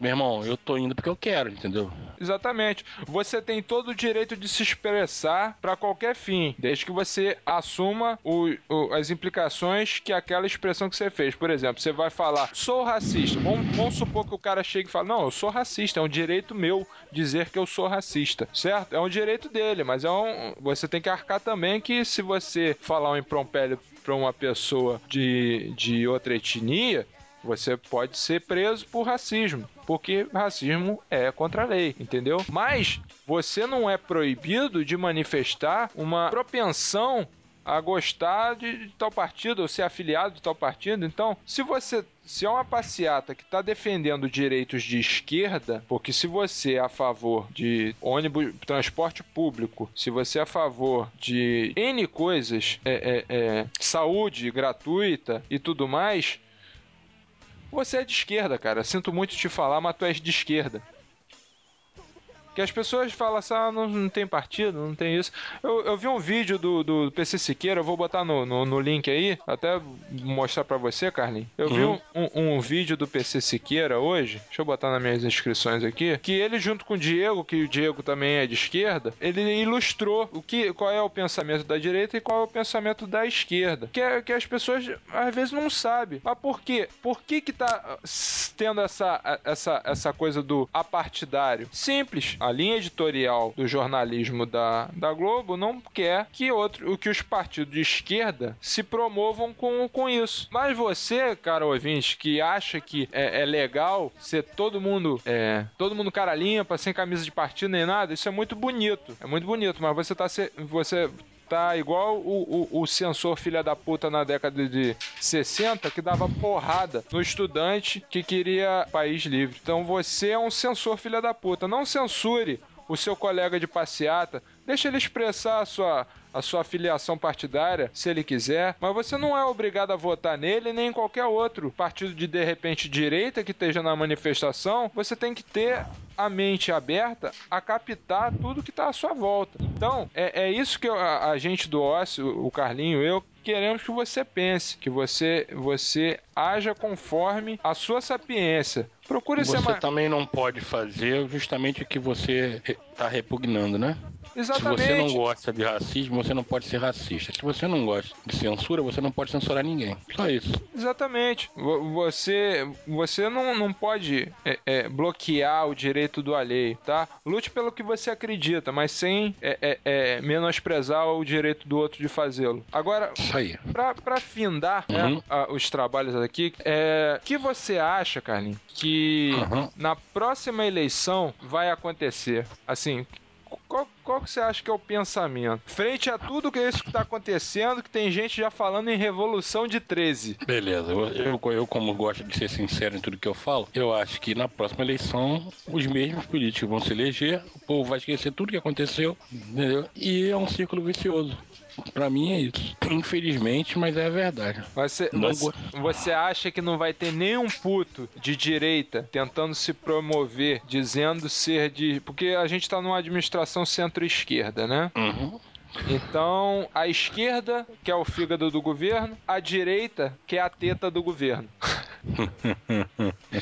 [SPEAKER 3] meu irmão, eu tô indo porque eu quero, entendeu?
[SPEAKER 1] Exatamente. Você tem todo o direito de se expressar para qualquer fim, desde que você assuma o- o- as implicações que aquela expressão que você fez. Por exemplo, você vai falar, sou racista. Vamos, vamos supor que o cara chegue e fale, não, eu sou racista, é um direito meu dizer que eu sou racista, certo? É um direito dele, mas é um, você tem que arcar também que se você falar um imprompélio para uma pessoa de, de outra etnia, você pode ser preso por racismo, porque racismo é contra a lei, entendeu? Mas você não é proibido de manifestar uma propensão a gostar de, de tal partido ou ser afiliado de tal partido. Então, se você se é uma passeata que está defendendo direitos de esquerda, porque se você é a favor de ônibus, transporte público, se você é a favor de N coisas, é, é, é, saúde gratuita e tudo mais, você é de esquerda, cara. Sinto muito te falar, mas tu és de esquerda. Que as pessoas falam assim, ah, não, não tem partido, não tem isso. Eu, eu vi um vídeo do, do PC Siqueira, eu vou botar no, no, no link aí, até mostrar pra você, Carlinhos. Eu vi um, um, um vídeo do PC Siqueira hoje, deixa eu botar nas minhas inscrições aqui, que ele junto com o Diego, que o Diego também é de esquerda, ele ilustrou o que, qual é o pensamento da direita e qual é o pensamento da esquerda. Que, é, que as pessoas às vezes não sabem. Mas por quê? Por que que tá tendo essa, essa, essa coisa do apartidário? Simples. A linha editorial do jornalismo da, da Globo não quer que, outro, que os partidos de esquerda se promovam com, com isso. Mas você, cara ouvinte, que acha que é, é legal ser todo mundo é, todo mundo cara limpa, sem camisa de partido nem nada, isso é muito bonito. É muito bonito, mas você tá se, você tá igual o, o, o censor filha da puta na década de 60 que dava porrada no estudante que queria país livre. Então você é um censor filha da puta. Não censure o seu colega de passeata, deixa ele expressar a sua, a sua filiação partidária, se ele quiser, mas você não é obrigado a votar nele nem em qualquer outro partido de de repente direita que esteja na manifestação. Você tem que ter a mente aberta a captar tudo que está à sua volta. Então, é, é isso que eu- a, a gente do ócio, o Carlinho, eu, queremos que você pense, que você, você haja conforme a sua sapiência. Procure ser
[SPEAKER 3] Você
[SPEAKER 1] mais.
[SPEAKER 3] também não pode fazer justamente o que você está repugnando, né? Se você não
[SPEAKER 1] Exatamente.
[SPEAKER 3] gosta de racismo, você não pode ser racista. Se você não gosta de censura, você não pode censurar ninguém. Só isso.
[SPEAKER 1] Exatamente. Vo- Você, você não, não pode é, é, bloquear o direito do alheio, tá? Lute pelo que você acredita, mas sem é, é, é, menosprezar o direito do outro de fazê-lo. Agora, pra, pra findar né,
[SPEAKER 3] Uhum.
[SPEAKER 1] a- os trabalhos aqui, é, o que você acha, Carlinhos, que
[SPEAKER 3] Uhum.
[SPEAKER 1] na próxima eleição vai acontecer? Assim, qual, qual que você acha que é o pensamento? Frente a tudo que é isso que tá acontecendo, que tem gente já falando em revolução de 13.
[SPEAKER 3] Beleza, eu, eu, eu, como gosto de ser sincero em tudo que eu falo, eu acho que na próxima eleição os mesmos políticos vão se eleger, o povo vai esquecer tudo que aconteceu, entendeu? E é um círculo vicioso. Pra mim é isso. Infelizmente, mas é a verdade.
[SPEAKER 1] Você, você, você acha que não vai ter nenhum puto de direita tentando se promover, dizendo ser de. Porque a gente tá numa administração centro-esquerda, né?
[SPEAKER 3] Uhum.
[SPEAKER 1] Então, a esquerda, que é o fígado do governo, a direita, que é a teta do governo.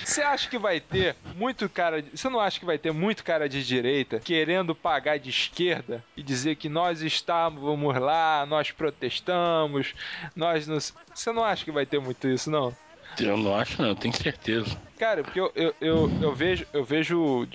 [SPEAKER 1] Você acha que vai ter muito cara. Você não acha que vai ter muito cara de direita querendo pagar de esquerda e dizer que nós estávamos lá, nós protestamos, nós nos. Você não acha que vai ter muito isso, não?
[SPEAKER 3] Eu não acho, não, eu tenho certeza.
[SPEAKER 1] Cara, porque eu, eu, eu, eu vejo, eu vejo,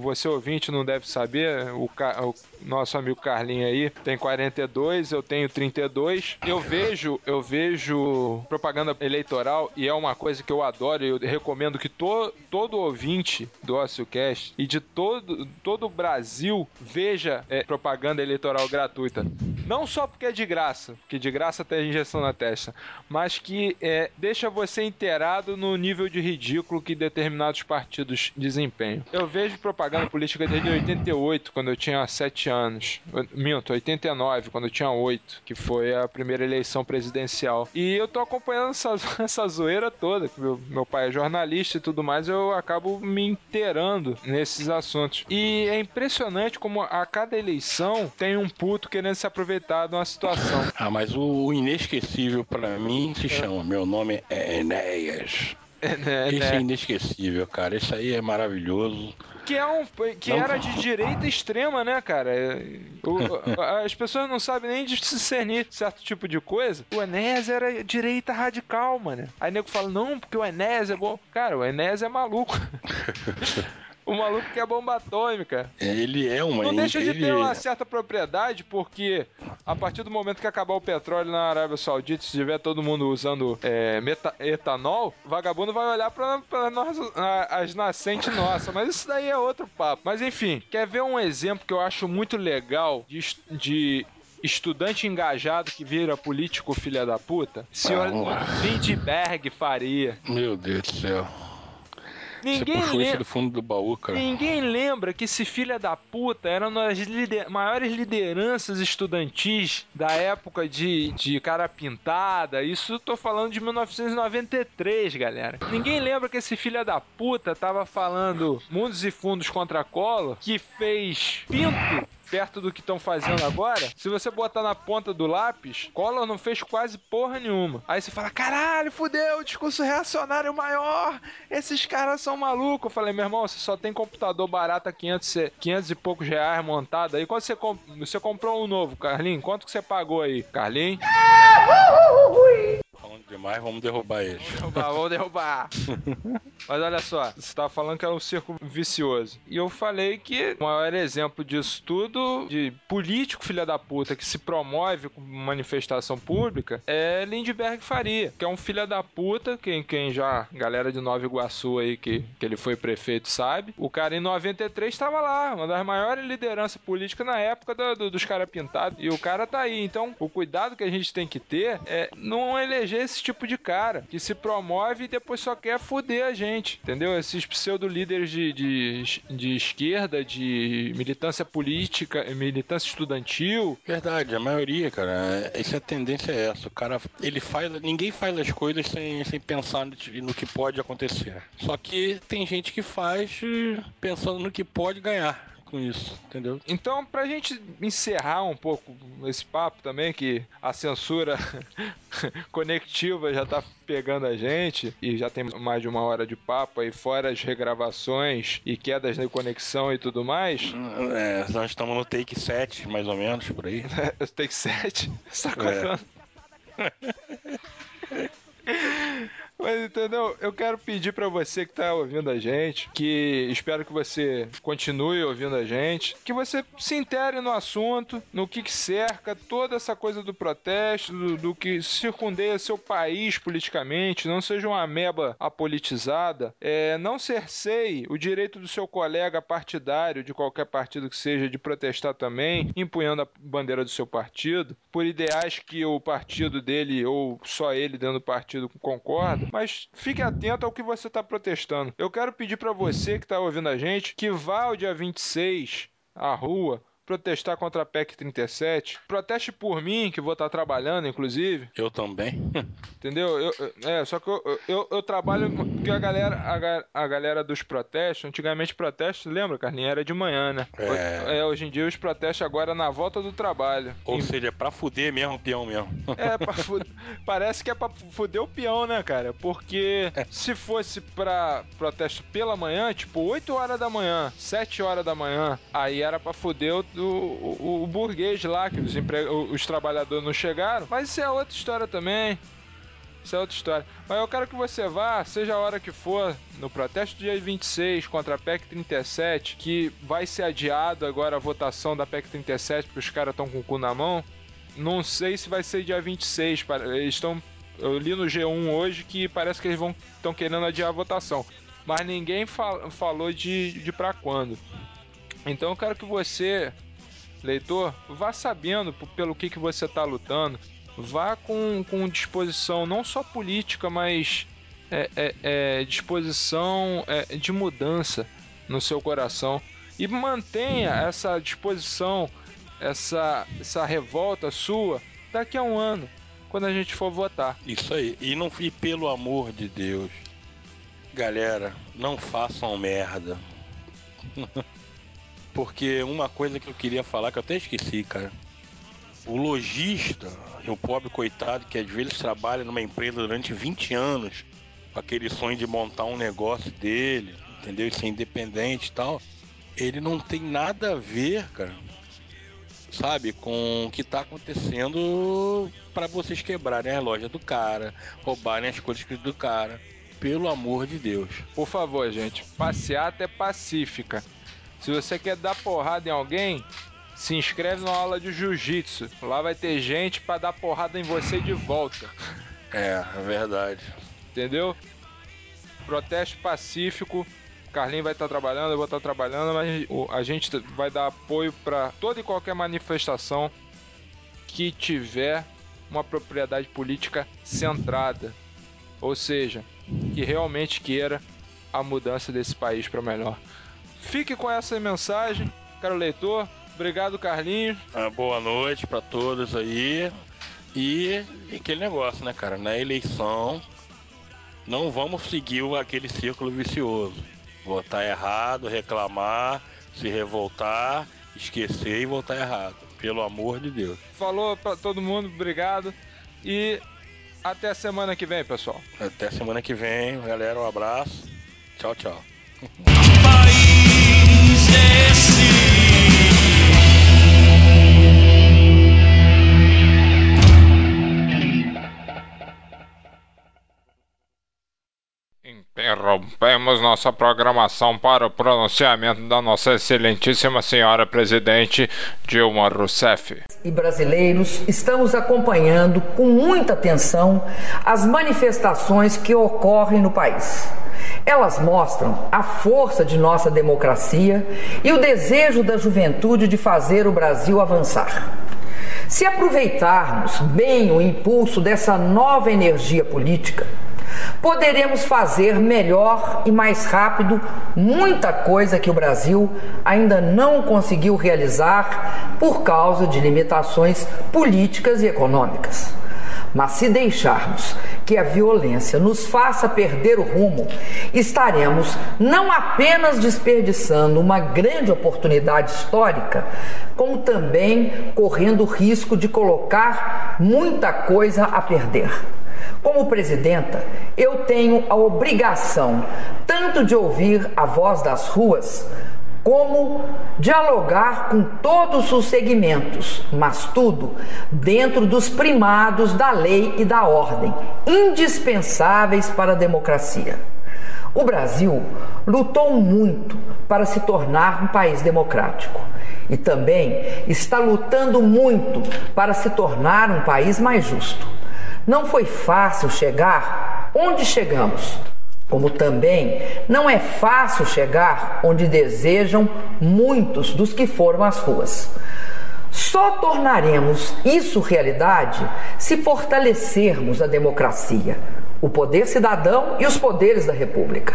[SPEAKER 1] você ouvinte não deve saber, o, o nosso amigo Carlinho aí tem 42, eu tenho 32. Eu vejo, eu vejo propaganda eleitoral e é uma coisa que eu adoro eu recomendo que to, todo ouvinte do OcioCast e de todo, todo o Brasil veja é, propaganda eleitoral gratuita. Não só porque é de graça, porque de graça tem injeção na testa, mas que é, deixa você inteirado no nível de ridículo que determinados partidos desempenham. Eu vejo propaganda política desde 88, quando eu tinha 7 anos. Minto, 89, quando eu tinha 8, que foi a primeira eleição presidencial. E eu tô acompanhando essa, essa zoeira toda, que meu, meu pai é jornalista e tudo mais, eu acabo me inteirando nesses assuntos. E é impressionante como a cada eleição tem um puto querendo se aproveitar de uma situação.
[SPEAKER 3] Ah, mas o, o inesquecível pra mim se chama Meu nome é Enéas.
[SPEAKER 1] É, né,
[SPEAKER 3] Esse é
[SPEAKER 1] né?
[SPEAKER 3] inesquecível, cara. Esse aí é maravilhoso.
[SPEAKER 1] Que, é um, que
[SPEAKER 3] Não.
[SPEAKER 1] era de direita extrema, né, cara? É, o- as pessoas não sabem nem discernir certo tipo de coisa. O Enéas era direita radical, mano. Aí nego fala, não, porque o Enéas é bom. Cara, o Enéas é maluco. o maluco que é bomba atômica.
[SPEAKER 3] Ele é uma.
[SPEAKER 1] Não deixa de ter uma certa propriedade, porque a partir do momento que acabar o petróleo na Arábia Saudita, se tiver todo mundo usando é, meta- etanol, vagabundo vai olhar pra, pra nós, a- as nascentes nossas. Mas isso daí é outro papo. Mas enfim, quer ver um exemplo que eu acho muito legal de, de estudante engajado que vira político filha da puta? Senhor Lindbergh Faria.
[SPEAKER 3] Meu Deus do céu.
[SPEAKER 1] Ninguém
[SPEAKER 3] Você puxou isso
[SPEAKER 1] lembra.
[SPEAKER 3] do fundo do baú, cara.
[SPEAKER 1] Ninguém lembra que esse filho da puta era uma das lider- maiores lideranças estudantis da época de, de cara pintada. Isso eu tô falando de 1993, galera. Ninguém lembra que esse filho da puta tava falando mundos e fundos contra colo, que fez pinto perto do que estão fazendo agora, se você botar na ponta do lápis, Collor não fez quase porra nenhuma. Aí você fala, caralho, fudeu, discurso reacionário maior, esses caras são malucos. Eu falei, meu irmão, você só tem computador barato a 500, e- 500 e poucos reais montado aí. Quando você, comp- você comprou um novo, Carlinhos, quanto que você pagou aí? Carlinhos?
[SPEAKER 3] Falando demais, vamos derrubar ele.
[SPEAKER 1] derrubar, vou derrubar. Mas olha só, você tava falando que é um círculo vicioso. E eu falei que o maior exemplo disso tudo, de político filha da puta que se promove com manifestação pública, é Lindbergh Faria, que é um filha da puta, quem, quem já, galera de Nova Iguaçu aí, que, que ele foi prefeito, sabe. O cara em 93 estava lá, uma das maiores lideranças políticas na época do- do- dos caras pintados. E o cara tá aí. Então, o cuidado que a gente tem que ter é não eleger esse tipo de cara que se promove e depois só quer foder a gente, entendeu? Esses pseudo-líderes de, de, de esquerda, de militância política, militância estudantil.
[SPEAKER 3] Verdade, a maioria, cara. Essa é a tendência é essa. O cara, ele faz. Ninguém faz as coisas sem, sem pensar no, no que pode acontecer. Só que tem gente que faz eh, pensando no que pode ganhar com isso, entendeu?
[SPEAKER 1] Então, pra gente encerrar um pouco esse papo também, que a censura conectiva já tá pegando a gente e já tem mais de uma hora de papo aí, fora as regravações e quedas de conexão e tudo mais.
[SPEAKER 3] É, nós estamos no take 7, mais ou menos, por aí.
[SPEAKER 1] Take 7. Você tá
[SPEAKER 3] É.
[SPEAKER 1] Mas entendeu? Eu quero pedir pra você que tá ouvindo a gente, que espero que você continue ouvindo a gente, que você se intere no assunto, no que, que cerca toda essa coisa do protesto, do, do que circundeia seu país politicamente, não seja uma ameba apolitizada, é, não cerceie o direito do seu colega partidário, de qualquer partido que seja, de protestar também, empunhando a bandeira do seu partido, por ideais que o partido dele ou só ele dentro do partido concorda, mas fique atento ao que você está protestando. Eu quero pedir para você que está ouvindo a gente que vá ao dia 26 à rua protestar contra a PEC 37. Proteste por mim, que vou estar trabalhando, inclusive.
[SPEAKER 3] Eu também.
[SPEAKER 1] Entendeu? Eu, é, só que eu, eu, eu trabalho. Porque a galera, a, a galera dos protestos, antigamente protestos, lembra, Carlinhos? Era de manhã, né?
[SPEAKER 3] É.
[SPEAKER 1] Hoje, é, hoje em dia os protestos agora na volta do trabalho.
[SPEAKER 3] Ou
[SPEAKER 1] Em-
[SPEAKER 3] seja, pra fuder mesmo o peão mesmo.
[SPEAKER 1] é, pra fu- parece que é pra fuder o peão, né, cara? Porque se fosse pra protesto pela manhã, tipo 8 horas da manhã, 7 horas da manhã, aí era pra fuder o, o, o- o burguês lá, que os, empre... os trabalhadores não chegaram. Mas isso é outra história também. Isso é outra história. Mas eu quero que você vá, seja a hora que for, no protesto do dia 26 contra a PEC 37, que vai ser adiado agora a votação da PEC 37, porque os caras estão com o cu na mão. Não sei se vai ser dia 26. pare- Eles estão. Eu li no G1 hoje que parece que eles vão estão querendo adiar a votação. Mas ninguém fal- falou de, de pra quando. Então eu quero que você leitor, vá sabendo pelo que, que você está lutando. Vá com, com disposição não só política, mas é, é, é, disposição é, de mudança no seu coração. E mantenha essa disposição, essa, essa revolta sua daqui a um ano, quando a gente for votar.
[SPEAKER 3] Isso aí. E, não, e pelo amor de Deus, galera, não façam merda. Porque uma coisa que eu queria falar que eu até esqueci, cara. O lojista, o pobre coitado que às vezes trabalha numa empresa durante 20 anos, com aquele sonho de montar um negócio dele, entendeu? E ser independente e tal, ele não tem nada a ver, cara, sabe, com o que tá acontecendo para vocês quebrarem a loja do cara, roubarem as coisas do cara. Pelo amor de Deus.
[SPEAKER 1] Por favor, gente, passeata é pacífica. Se você quer dar porrada em alguém, se inscreve na aula de jiu-jitsu. Lá vai ter gente pra dar porrada em você de volta.
[SPEAKER 3] É, é verdade.
[SPEAKER 1] Entendeu? Protesto pacífico. Carlinhos vai estar trabalhando, eu vou estar trabalhando, mas a gente vai dar apoio para toda e qualquer manifestação que tiver uma propriedade política centrada. Ou seja, que realmente queira a mudança desse país para melhor. Fique com essa mensagem, caro leitor. Obrigado, Carlinhos.
[SPEAKER 3] Ah, boa noite pra todos aí. E aquele negócio, né, cara? Na eleição, não vamos seguir aquele círculo vicioso. Votar errado, reclamar, se revoltar, esquecer e votar errado. Pelo amor de Deus.
[SPEAKER 1] Falou para todo mundo, obrigado. E até a semana que vem, pessoal.
[SPEAKER 3] Até semana que vem, galera. Um abraço. Tchau, tchau.
[SPEAKER 1] Interrompemos nossa programação para o pronunciamento da nossa excelentíssima senhora presidente Dilma Rousseff.
[SPEAKER 9] e brasileiros estamos acompanhando com muita atenção as manifestações que ocorrem no país. Elas mostram a força de nossa democracia e o desejo da juventude de fazer o Brasil avançar. Se aproveitarmos bem o impulso dessa nova energia política, poderemos fazer melhor e mais rápido muita coisa que o Brasil ainda não conseguiu realizar por causa de limitações políticas e econômicas. Mas se deixarmos que a violência nos faça perder o rumo, estaremos não apenas desperdiçando uma grande oportunidade histórica, como também correndo o risco de colocar muita coisa a perder. Como presidenta, eu tenho a obrigação tanto de ouvir a voz das ruas, como dialogar com todos os segmentos, mas tudo dentro dos primados da lei e da ordem, indispensáveis para a democracia. O Brasil lutou muito para se tornar um país democrático e também está lutando muito para se tornar um país mais justo. Não foi fácil chegar onde chegamos, como também não é fácil chegar onde desejam muitos dos que foram às ruas. Só tornaremos isso realidade se fortalecermos a democracia, o poder cidadão e os poderes da República.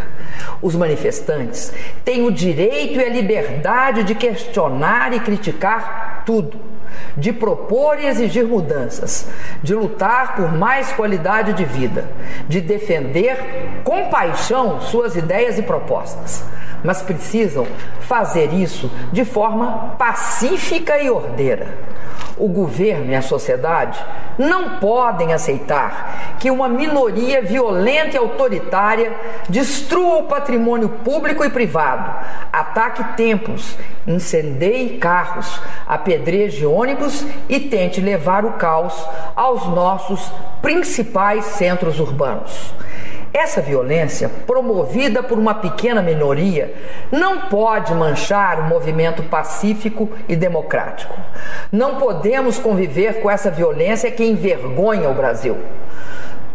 [SPEAKER 9] Os manifestantes têm o direito e a liberdade de questionar e criticar tudo, de propor e exigir mudanças, de lutar por mais qualidade de vida, de defender com paixão suas ideias e propostas. Mas precisam fazer isso de forma pacífica e ordeira. O governo e a sociedade não podem aceitar que uma minoria violenta e autoritária destrua o patrimônio público e privado, ataque templos, incendeie carros, apedreje ônibus e tente levar o caos aos nossos principais centros urbanos. Essa violência, promovida por uma pequena minoria, não pode manchar o movimento pacífico e democrático. Não podemos conviver com essa violência que envergonha o Brasil.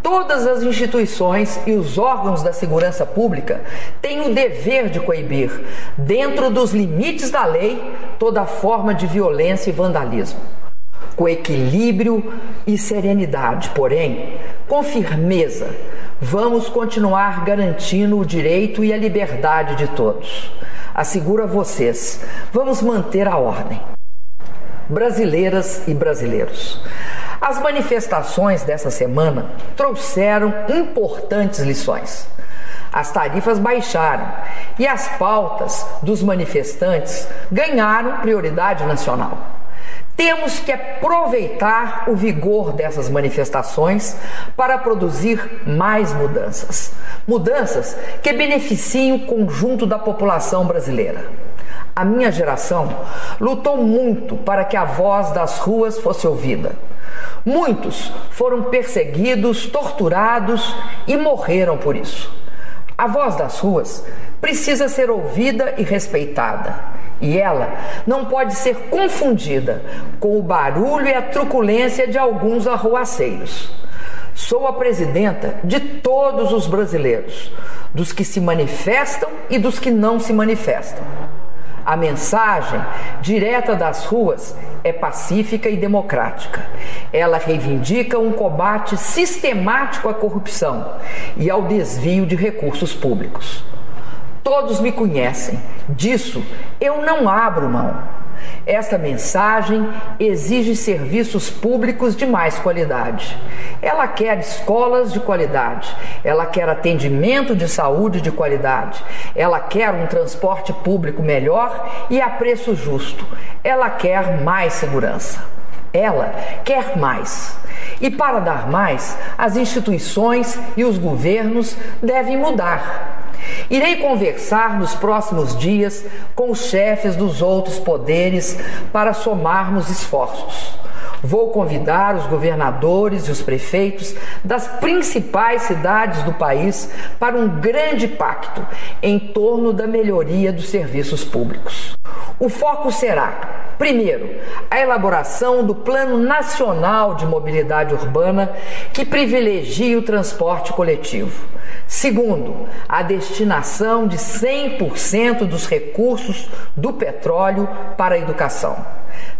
[SPEAKER 9] Todas as instituições e os órgãos da segurança pública têm o dever de coibir, dentro dos limites da lei, toda forma de violência e vandalismo. Com equilíbrio e serenidade, porém, com firmeza, vamos continuar garantindo o direito e a liberdade de todos. Asseguro a vocês, vamos manter a ordem. Brasileiras e brasileiros, as manifestações dessa semana trouxeram importantes lições. As tarifas baixaram e as pautas dos manifestantes ganharam prioridade nacional. Temos que aproveitar o vigor dessas manifestações para produzir mais mudanças. Mudanças que beneficiem o conjunto da população brasileira. A minha geração lutou muito para que a voz das ruas fosse ouvida. Muitos foram perseguidos, torturados e morreram por isso. A voz das ruas precisa ser ouvida e respeitada. E ela não pode ser confundida com o barulho e a truculência de alguns arruaceiros. Sou a presidenta de todos os brasileiros, dos que se manifestam e dos que não se manifestam. A mensagem direta das ruas é pacífica e democrática. Ela reivindica um combate sistemático à corrupção e ao desvio de recursos públicos. Todos me conhecem, disso eu não abro mão. Esta mensagem exige serviços públicos de mais qualidade. Ela quer escolas de qualidade, ela quer atendimento de saúde de qualidade, ela quer um transporte público melhor e a preço justo, ela quer mais segurança. Ela quer mais. E para dar mais, as instituições e os governos devem mudar. Irei conversar nos próximos dias com os chefes dos outros poderes para somarmos esforços. Vou convidar os governadores e os prefeitos das principais cidades do país para um grande pacto em torno da melhoria dos serviços públicos. O foco será, primeiro, a elaboração do Plano Nacional de Mobilidade Urbana que privilegie o transporte coletivo. Segundo, a destinação de 100% dos recursos do petróleo para a educação.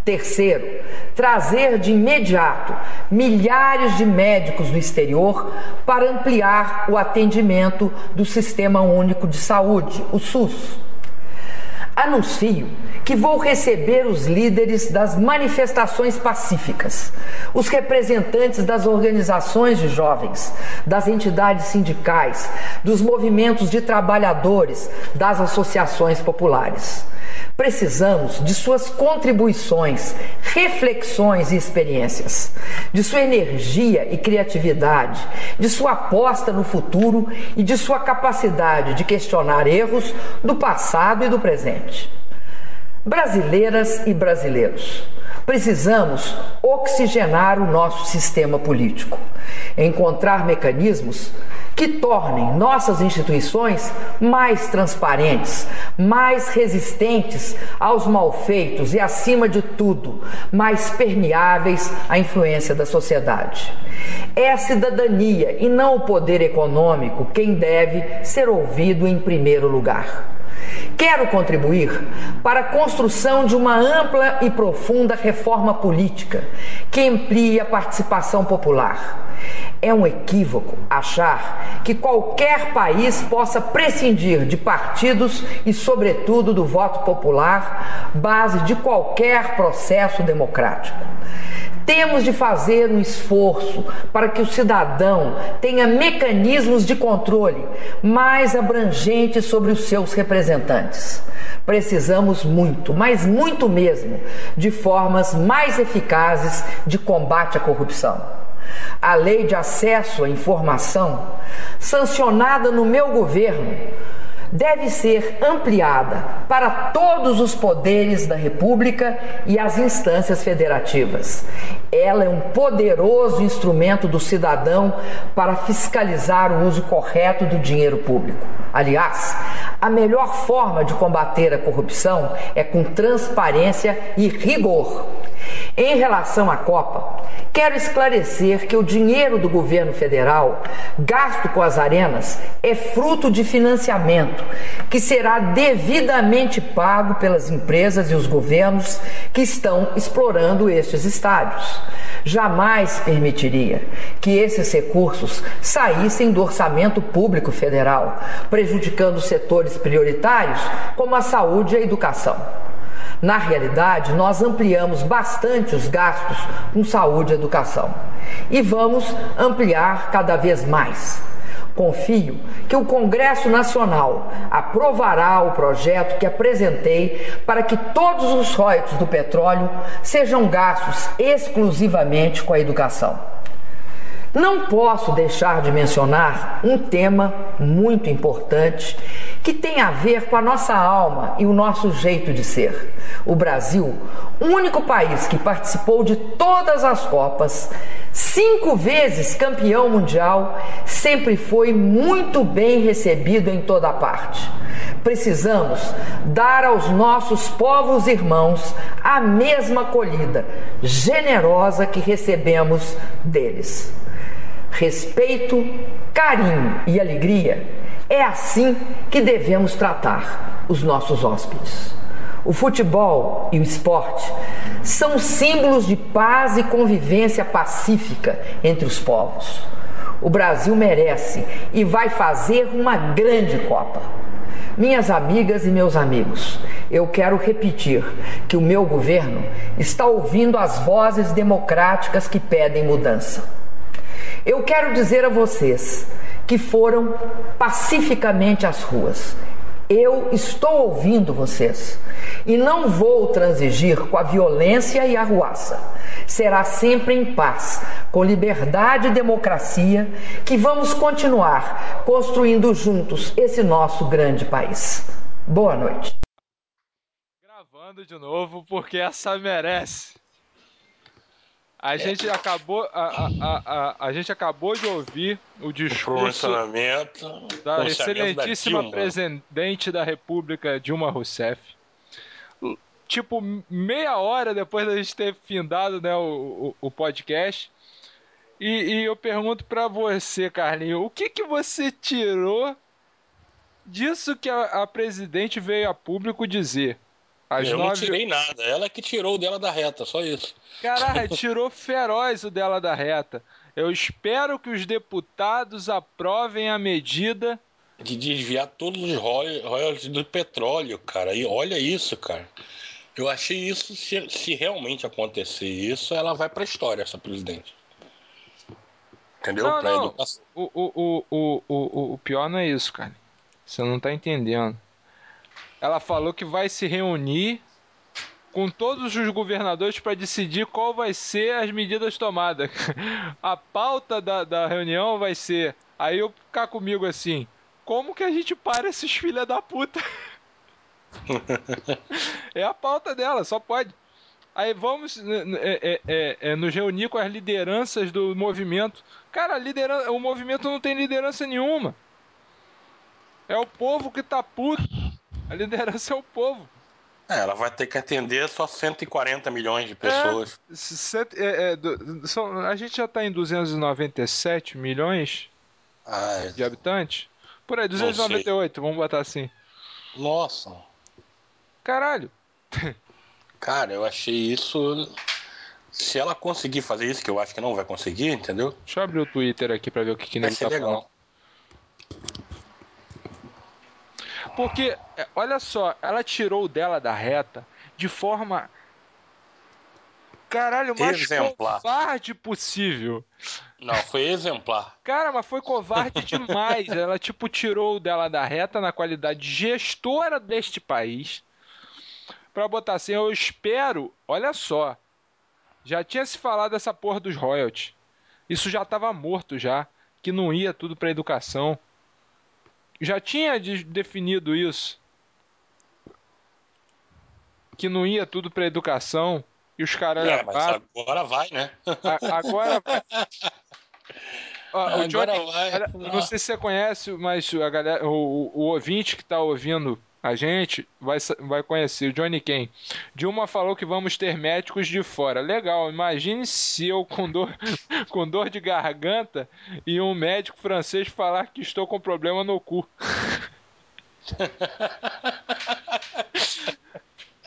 [SPEAKER 9] Terceiro, trazer de imediato milhares de médicos do exterior para ampliar o atendimento do Sistema Único de Saúde, o SUS. Anuncio que vou receber os líderes das manifestações pacíficas, os representantes das organizações de jovens, das entidades sindicais, dos movimentos de trabalhadores, das associações populares. Precisamos de suas contribuições, reflexões e experiências, de sua energia e criatividade, de sua aposta no futuro e de sua capacidade de questionar erros do passado e do presente. Brasileiras e brasileiros, precisamos oxigenar o nosso sistema político, encontrar mecanismos que tornem nossas instituições mais transparentes, mais resistentes aos malfeitos e, acima de tudo, mais permeáveis à influência da sociedade. É a cidadania e não o poder econômico quem deve ser ouvido em primeiro lugar. Quero contribuir para a construção de uma ampla e profunda reforma política que amplie a participação popular é um equívoco achar que qualquer país possa prescindir de partidos e, sobretudo, do voto popular, base de qualquer processo democrático. Temos de fazer um esforço para que o cidadão tenha mecanismos de controle mais abrangentes sobre os seus representantes. Precisamos muito, mas muito mesmo, de formas mais eficazes de combate à corrupção. A lei de acesso à informação, sancionada no meu governo, deve ser ampliada para todos os poderes da República e as instâncias federativas. Ela é um poderoso instrumento do cidadão para fiscalizar o uso correto do dinheiro público. Aliás, a melhor forma de combater a corrupção é com transparência e rigor. Em relação à Copa, quero esclarecer que o dinheiro do governo federal gasto com as arenas é fruto de financiamento que será devidamente pago pelas empresas e os governos que estão explorando estes estádios. Jamais permitiria que esses recursos saíssem do orçamento público federal, prejudicando setores prioritários como a saúde e a educação. Na realidade, nós ampliamos bastante os gastos com saúde e educação e vamos ampliar cada vez mais. Confio que o Congresso Nacional aprovará o projeto que apresentei para que todos os royalties do petróleo sejam gastos exclusivamente com a educação. Não posso deixar de mencionar um tema muito importante que tem a ver com a nossa alma e o nosso jeito de ser. O Brasil, único país que participou de todas as Copas, cinco vezes campeão mundial, sempre foi muito bem recebido em toda parte. Precisamos dar aos nossos povos irmãos a mesma acolhida generosa que recebemos deles. Respeito, carinho e alegria é assim que devemos tratar os nossos hóspedes. O futebol e o esporte são símbolos de paz e convivência pacífica entre os povos. O Brasil merece e vai fazer uma grande Copa. Minhas amigas e meus amigos, eu quero repetir que o meu governo está ouvindo as vozes democráticas que pedem mudança. Eu quero dizer a vocês que foram pacificamente às ruas. Eu estou ouvindo vocês e não vou transigir com a violência e a ruaça. Será sempre em paz, com liberdade e democracia, que vamos continuar construindo juntos esse nosso grande país. Boa noite.
[SPEAKER 1] Gravando de novo, porque essa merece. A gente acabou, a, a, a, a, gente acabou de ouvir o discurso da excelentíssima da presidente da República Dilma Rousseff. Tipo, meia hora depois da gente ter findado né, o, o, o podcast. E, e, eu pergunto para você, Carlinho, o que, que você tirou disso que a, a presidente veio a público dizer?
[SPEAKER 3] Às eu nove... não tirei nada. Ela que tirou o dela da reta, só isso.
[SPEAKER 1] Caralho, tirou feroz o dela da reta. Eu espero que os deputados aprovem a medida
[SPEAKER 3] de desviar todos os royalties do petróleo, cara. E olha isso, cara. Eu achei isso, se, se realmente acontecer isso, ela vai pra história, essa presidente. Entendeu?
[SPEAKER 1] Não, pra não. educação. O, o, o, o, o, o pior não é isso, cara. Você não tá entendendo ela falou que vai se reunir com todos os governadores para decidir qual vai ser as medidas tomadas. A pauta da, da reunião vai ser. Aí eu ficar comigo assim: como que a gente para esses filha da puta? é a pauta dela, só pode. Aí vamos é, é, é, é, nos reunir com as lideranças do movimento. Cara, liderança, o movimento não tem liderança nenhuma. É o povo que tá puto. A liderança é o povo.
[SPEAKER 3] É, ela vai ter que atender só 140 milhões de pessoas.
[SPEAKER 1] É, set, é, é, do, são, a gente já está em 297 milhões
[SPEAKER 3] ah,
[SPEAKER 1] de habitantes. Por aí, 298, vamos botar assim.
[SPEAKER 3] Nossa.
[SPEAKER 1] Caralho.
[SPEAKER 3] Cara, eu achei isso. Se ela conseguir fazer isso, que eu acho que não vai conseguir, entendeu?
[SPEAKER 1] Deixa eu abrir o Twitter aqui pra ver o que, que
[SPEAKER 3] vai ser tá legal. falando.
[SPEAKER 1] Porque, é, olha só, ela tirou dela da reta de forma. Caralho, mais exemplar. covarde possível.
[SPEAKER 3] Não, foi exemplar.
[SPEAKER 1] Cara, mas foi covarde demais. ela, tipo, tirou dela da reta na qualidade gestora deste país. Pra botar assim, eu espero. Olha só. Já tinha se falado dessa porra dos royalties. Isso já tava morto já. Que não ia tudo pra educação já tinha definido isso. Que não ia tudo pra educação. E os caras.
[SPEAKER 3] É, mas agora vai, né?
[SPEAKER 1] A, agora vai. O Johnny, vai. não sei se você conhece, mas a galera, o, o ouvinte que está ouvindo A gente vai, vai conhecer o Johnny Ken. Dilma falou que vamos ter médicos de fora. Legal, imagine se eu com dor, com dor de garganta e um médico francês falar que estou com problema no cu.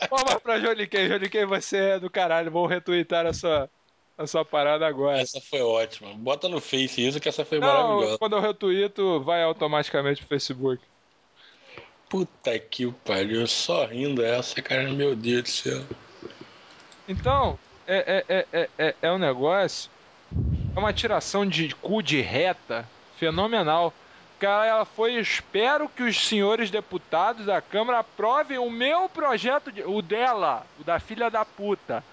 [SPEAKER 1] Vamos pra Johnny Ken. Johnny Ken, você é do caralho. Vou retweetar a sua, a sua parada agora.
[SPEAKER 3] Essa foi ótima. Bota no Face isso que essa foi
[SPEAKER 1] Não,
[SPEAKER 3] maravilhosa.
[SPEAKER 1] quando eu retuito, vai automaticamente pro Facebook.
[SPEAKER 3] Puta que pariu, só rindo essa, cara, meu Deus do céu.
[SPEAKER 1] Então, é, é, é, é, é um negócio. É uma tiração de cu de reta fenomenal. Cara, ela foi. Espero que os senhores deputados da Câmara aprovem o meu projeto, de, o dela, o da filha da puta.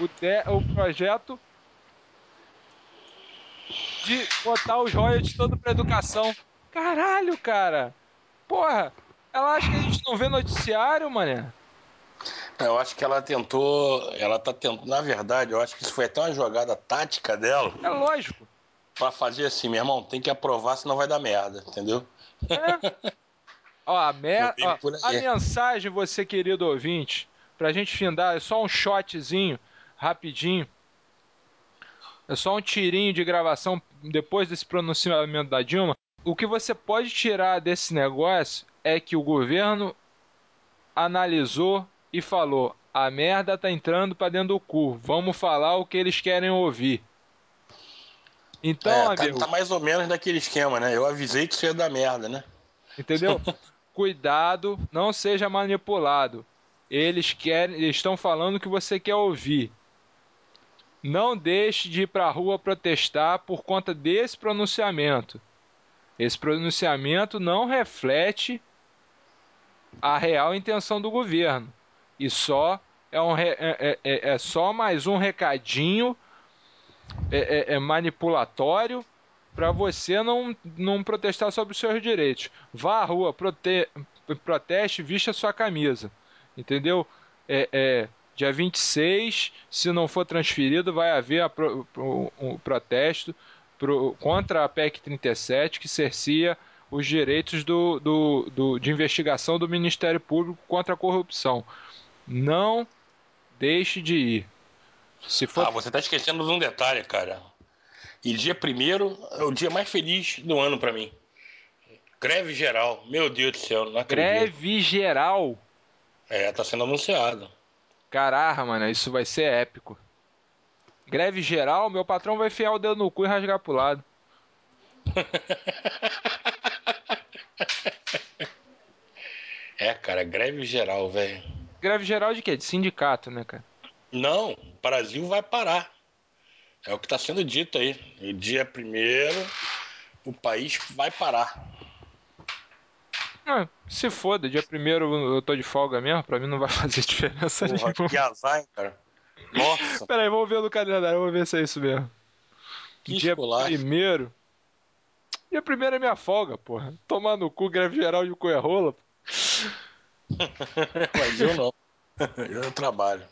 [SPEAKER 1] O, de, o projeto de botar os royalties todo pra educação. Caralho, cara. Porra, ela acha que a gente não vê noticiário, mané.
[SPEAKER 3] Eu acho que ela tentou. Ela tá tentando. Na verdade, eu acho que isso foi até uma jogada tática dela.
[SPEAKER 1] É lógico.
[SPEAKER 3] Pra fazer assim, meu irmão, tem que aprovar, senão vai dar merda, entendeu?
[SPEAKER 1] Ó, a, mer... Ó, a mensagem, você querido ouvinte, pra gente findar, é só um shotzinho, rapidinho. É só um tirinho de gravação depois desse pronunciamento da Dilma. O que você pode tirar desse negócio é que o governo analisou e falou: a merda tá entrando pra dentro do cu. Vamos falar o que eles querem ouvir. Então,
[SPEAKER 3] é, tá,
[SPEAKER 1] amigo,
[SPEAKER 3] tá mais ou menos naquele esquema, né? Eu avisei que isso ia dar merda, né?
[SPEAKER 1] Entendeu? Cuidado, não seja manipulado. Eles querem, eles estão falando o que você quer ouvir. Não deixe de ir para a rua protestar por conta desse pronunciamento. Esse pronunciamento não reflete a real intenção do governo. E só é, um, re- é, é- é só mais um recadinho é, é- é manipulatório para você não, não protestar sobre os seus direitos. Vá à rua, prote, proteste, vista sua camisa. Entendeu? É, é, dia 26, se não for transferido, vai haver a pro- pro- um protesto pro- contra a PEC 37, que cercia os direitos do, do, do- de investigação do Ministério Público contra a corrupção. Não deixe de ir. Se for
[SPEAKER 3] Ah, você tá esquecendo de um detalhe, cara. E dia primeiro é o dia mais feliz do ano pra mim. Greve geral. Meu Deus do céu, não acredito.
[SPEAKER 1] greve geral.
[SPEAKER 3] É, tá sendo anunciado.
[SPEAKER 1] Caraca, mano, isso vai ser épico. Greve geral, meu patrão vai enfiar o dedo no cu e rasgar pro lado.
[SPEAKER 3] É, cara, greve geral, velho.
[SPEAKER 1] Greve geral de quê? De sindicato, né, cara?
[SPEAKER 3] Não, o Brasil vai parar. É o que tá sendo dito aí. O dia primeiro, o país vai parar.
[SPEAKER 1] Ah, se foda, dia primeiro eu tô de folga mesmo, pra mim não vai fazer diferença
[SPEAKER 3] Porra,
[SPEAKER 1] nenhuma.
[SPEAKER 3] que azar, hein, cara. Nossa,
[SPEAKER 1] Pera aí, vamos ver no calendário, vamos ver se é isso mesmo.
[SPEAKER 3] que
[SPEAKER 1] dia
[SPEAKER 3] esculacho.
[SPEAKER 1] primeiro. Dia primeiro é minha folga, porra. Tomar no cu, greve geral de cu é rola.
[SPEAKER 3] Mas eu não. Eu trabalho.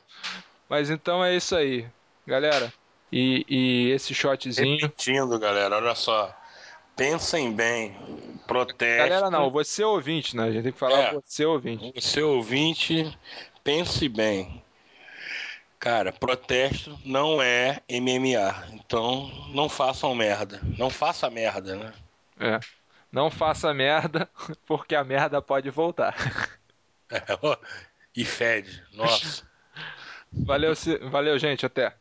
[SPEAKER 1] Mas então é isso aí, galera. E, e esse shotzinho.
[SPEAKER 3] Repetindo, galera, olha só. Pensem bem. Protesto.
[SPEAKER 1] Galera, não, você ouvinte, né? A gente tem que falar
[SPEAKER 3] É.
[SPEAKER 1] você ouvinte.
[SPEAKER 3] Você ouvinte, pense bem. Cara, protesto não é MMA. Então não façam merda. Não faça merda, né?
[SPEAKER 1] É. Não faça merda, porque a merda pode voltar.
[SPEAKER 3] É, e fede. Nossa.
[SPEAKER 1] Valeu, valeu, gente. Até.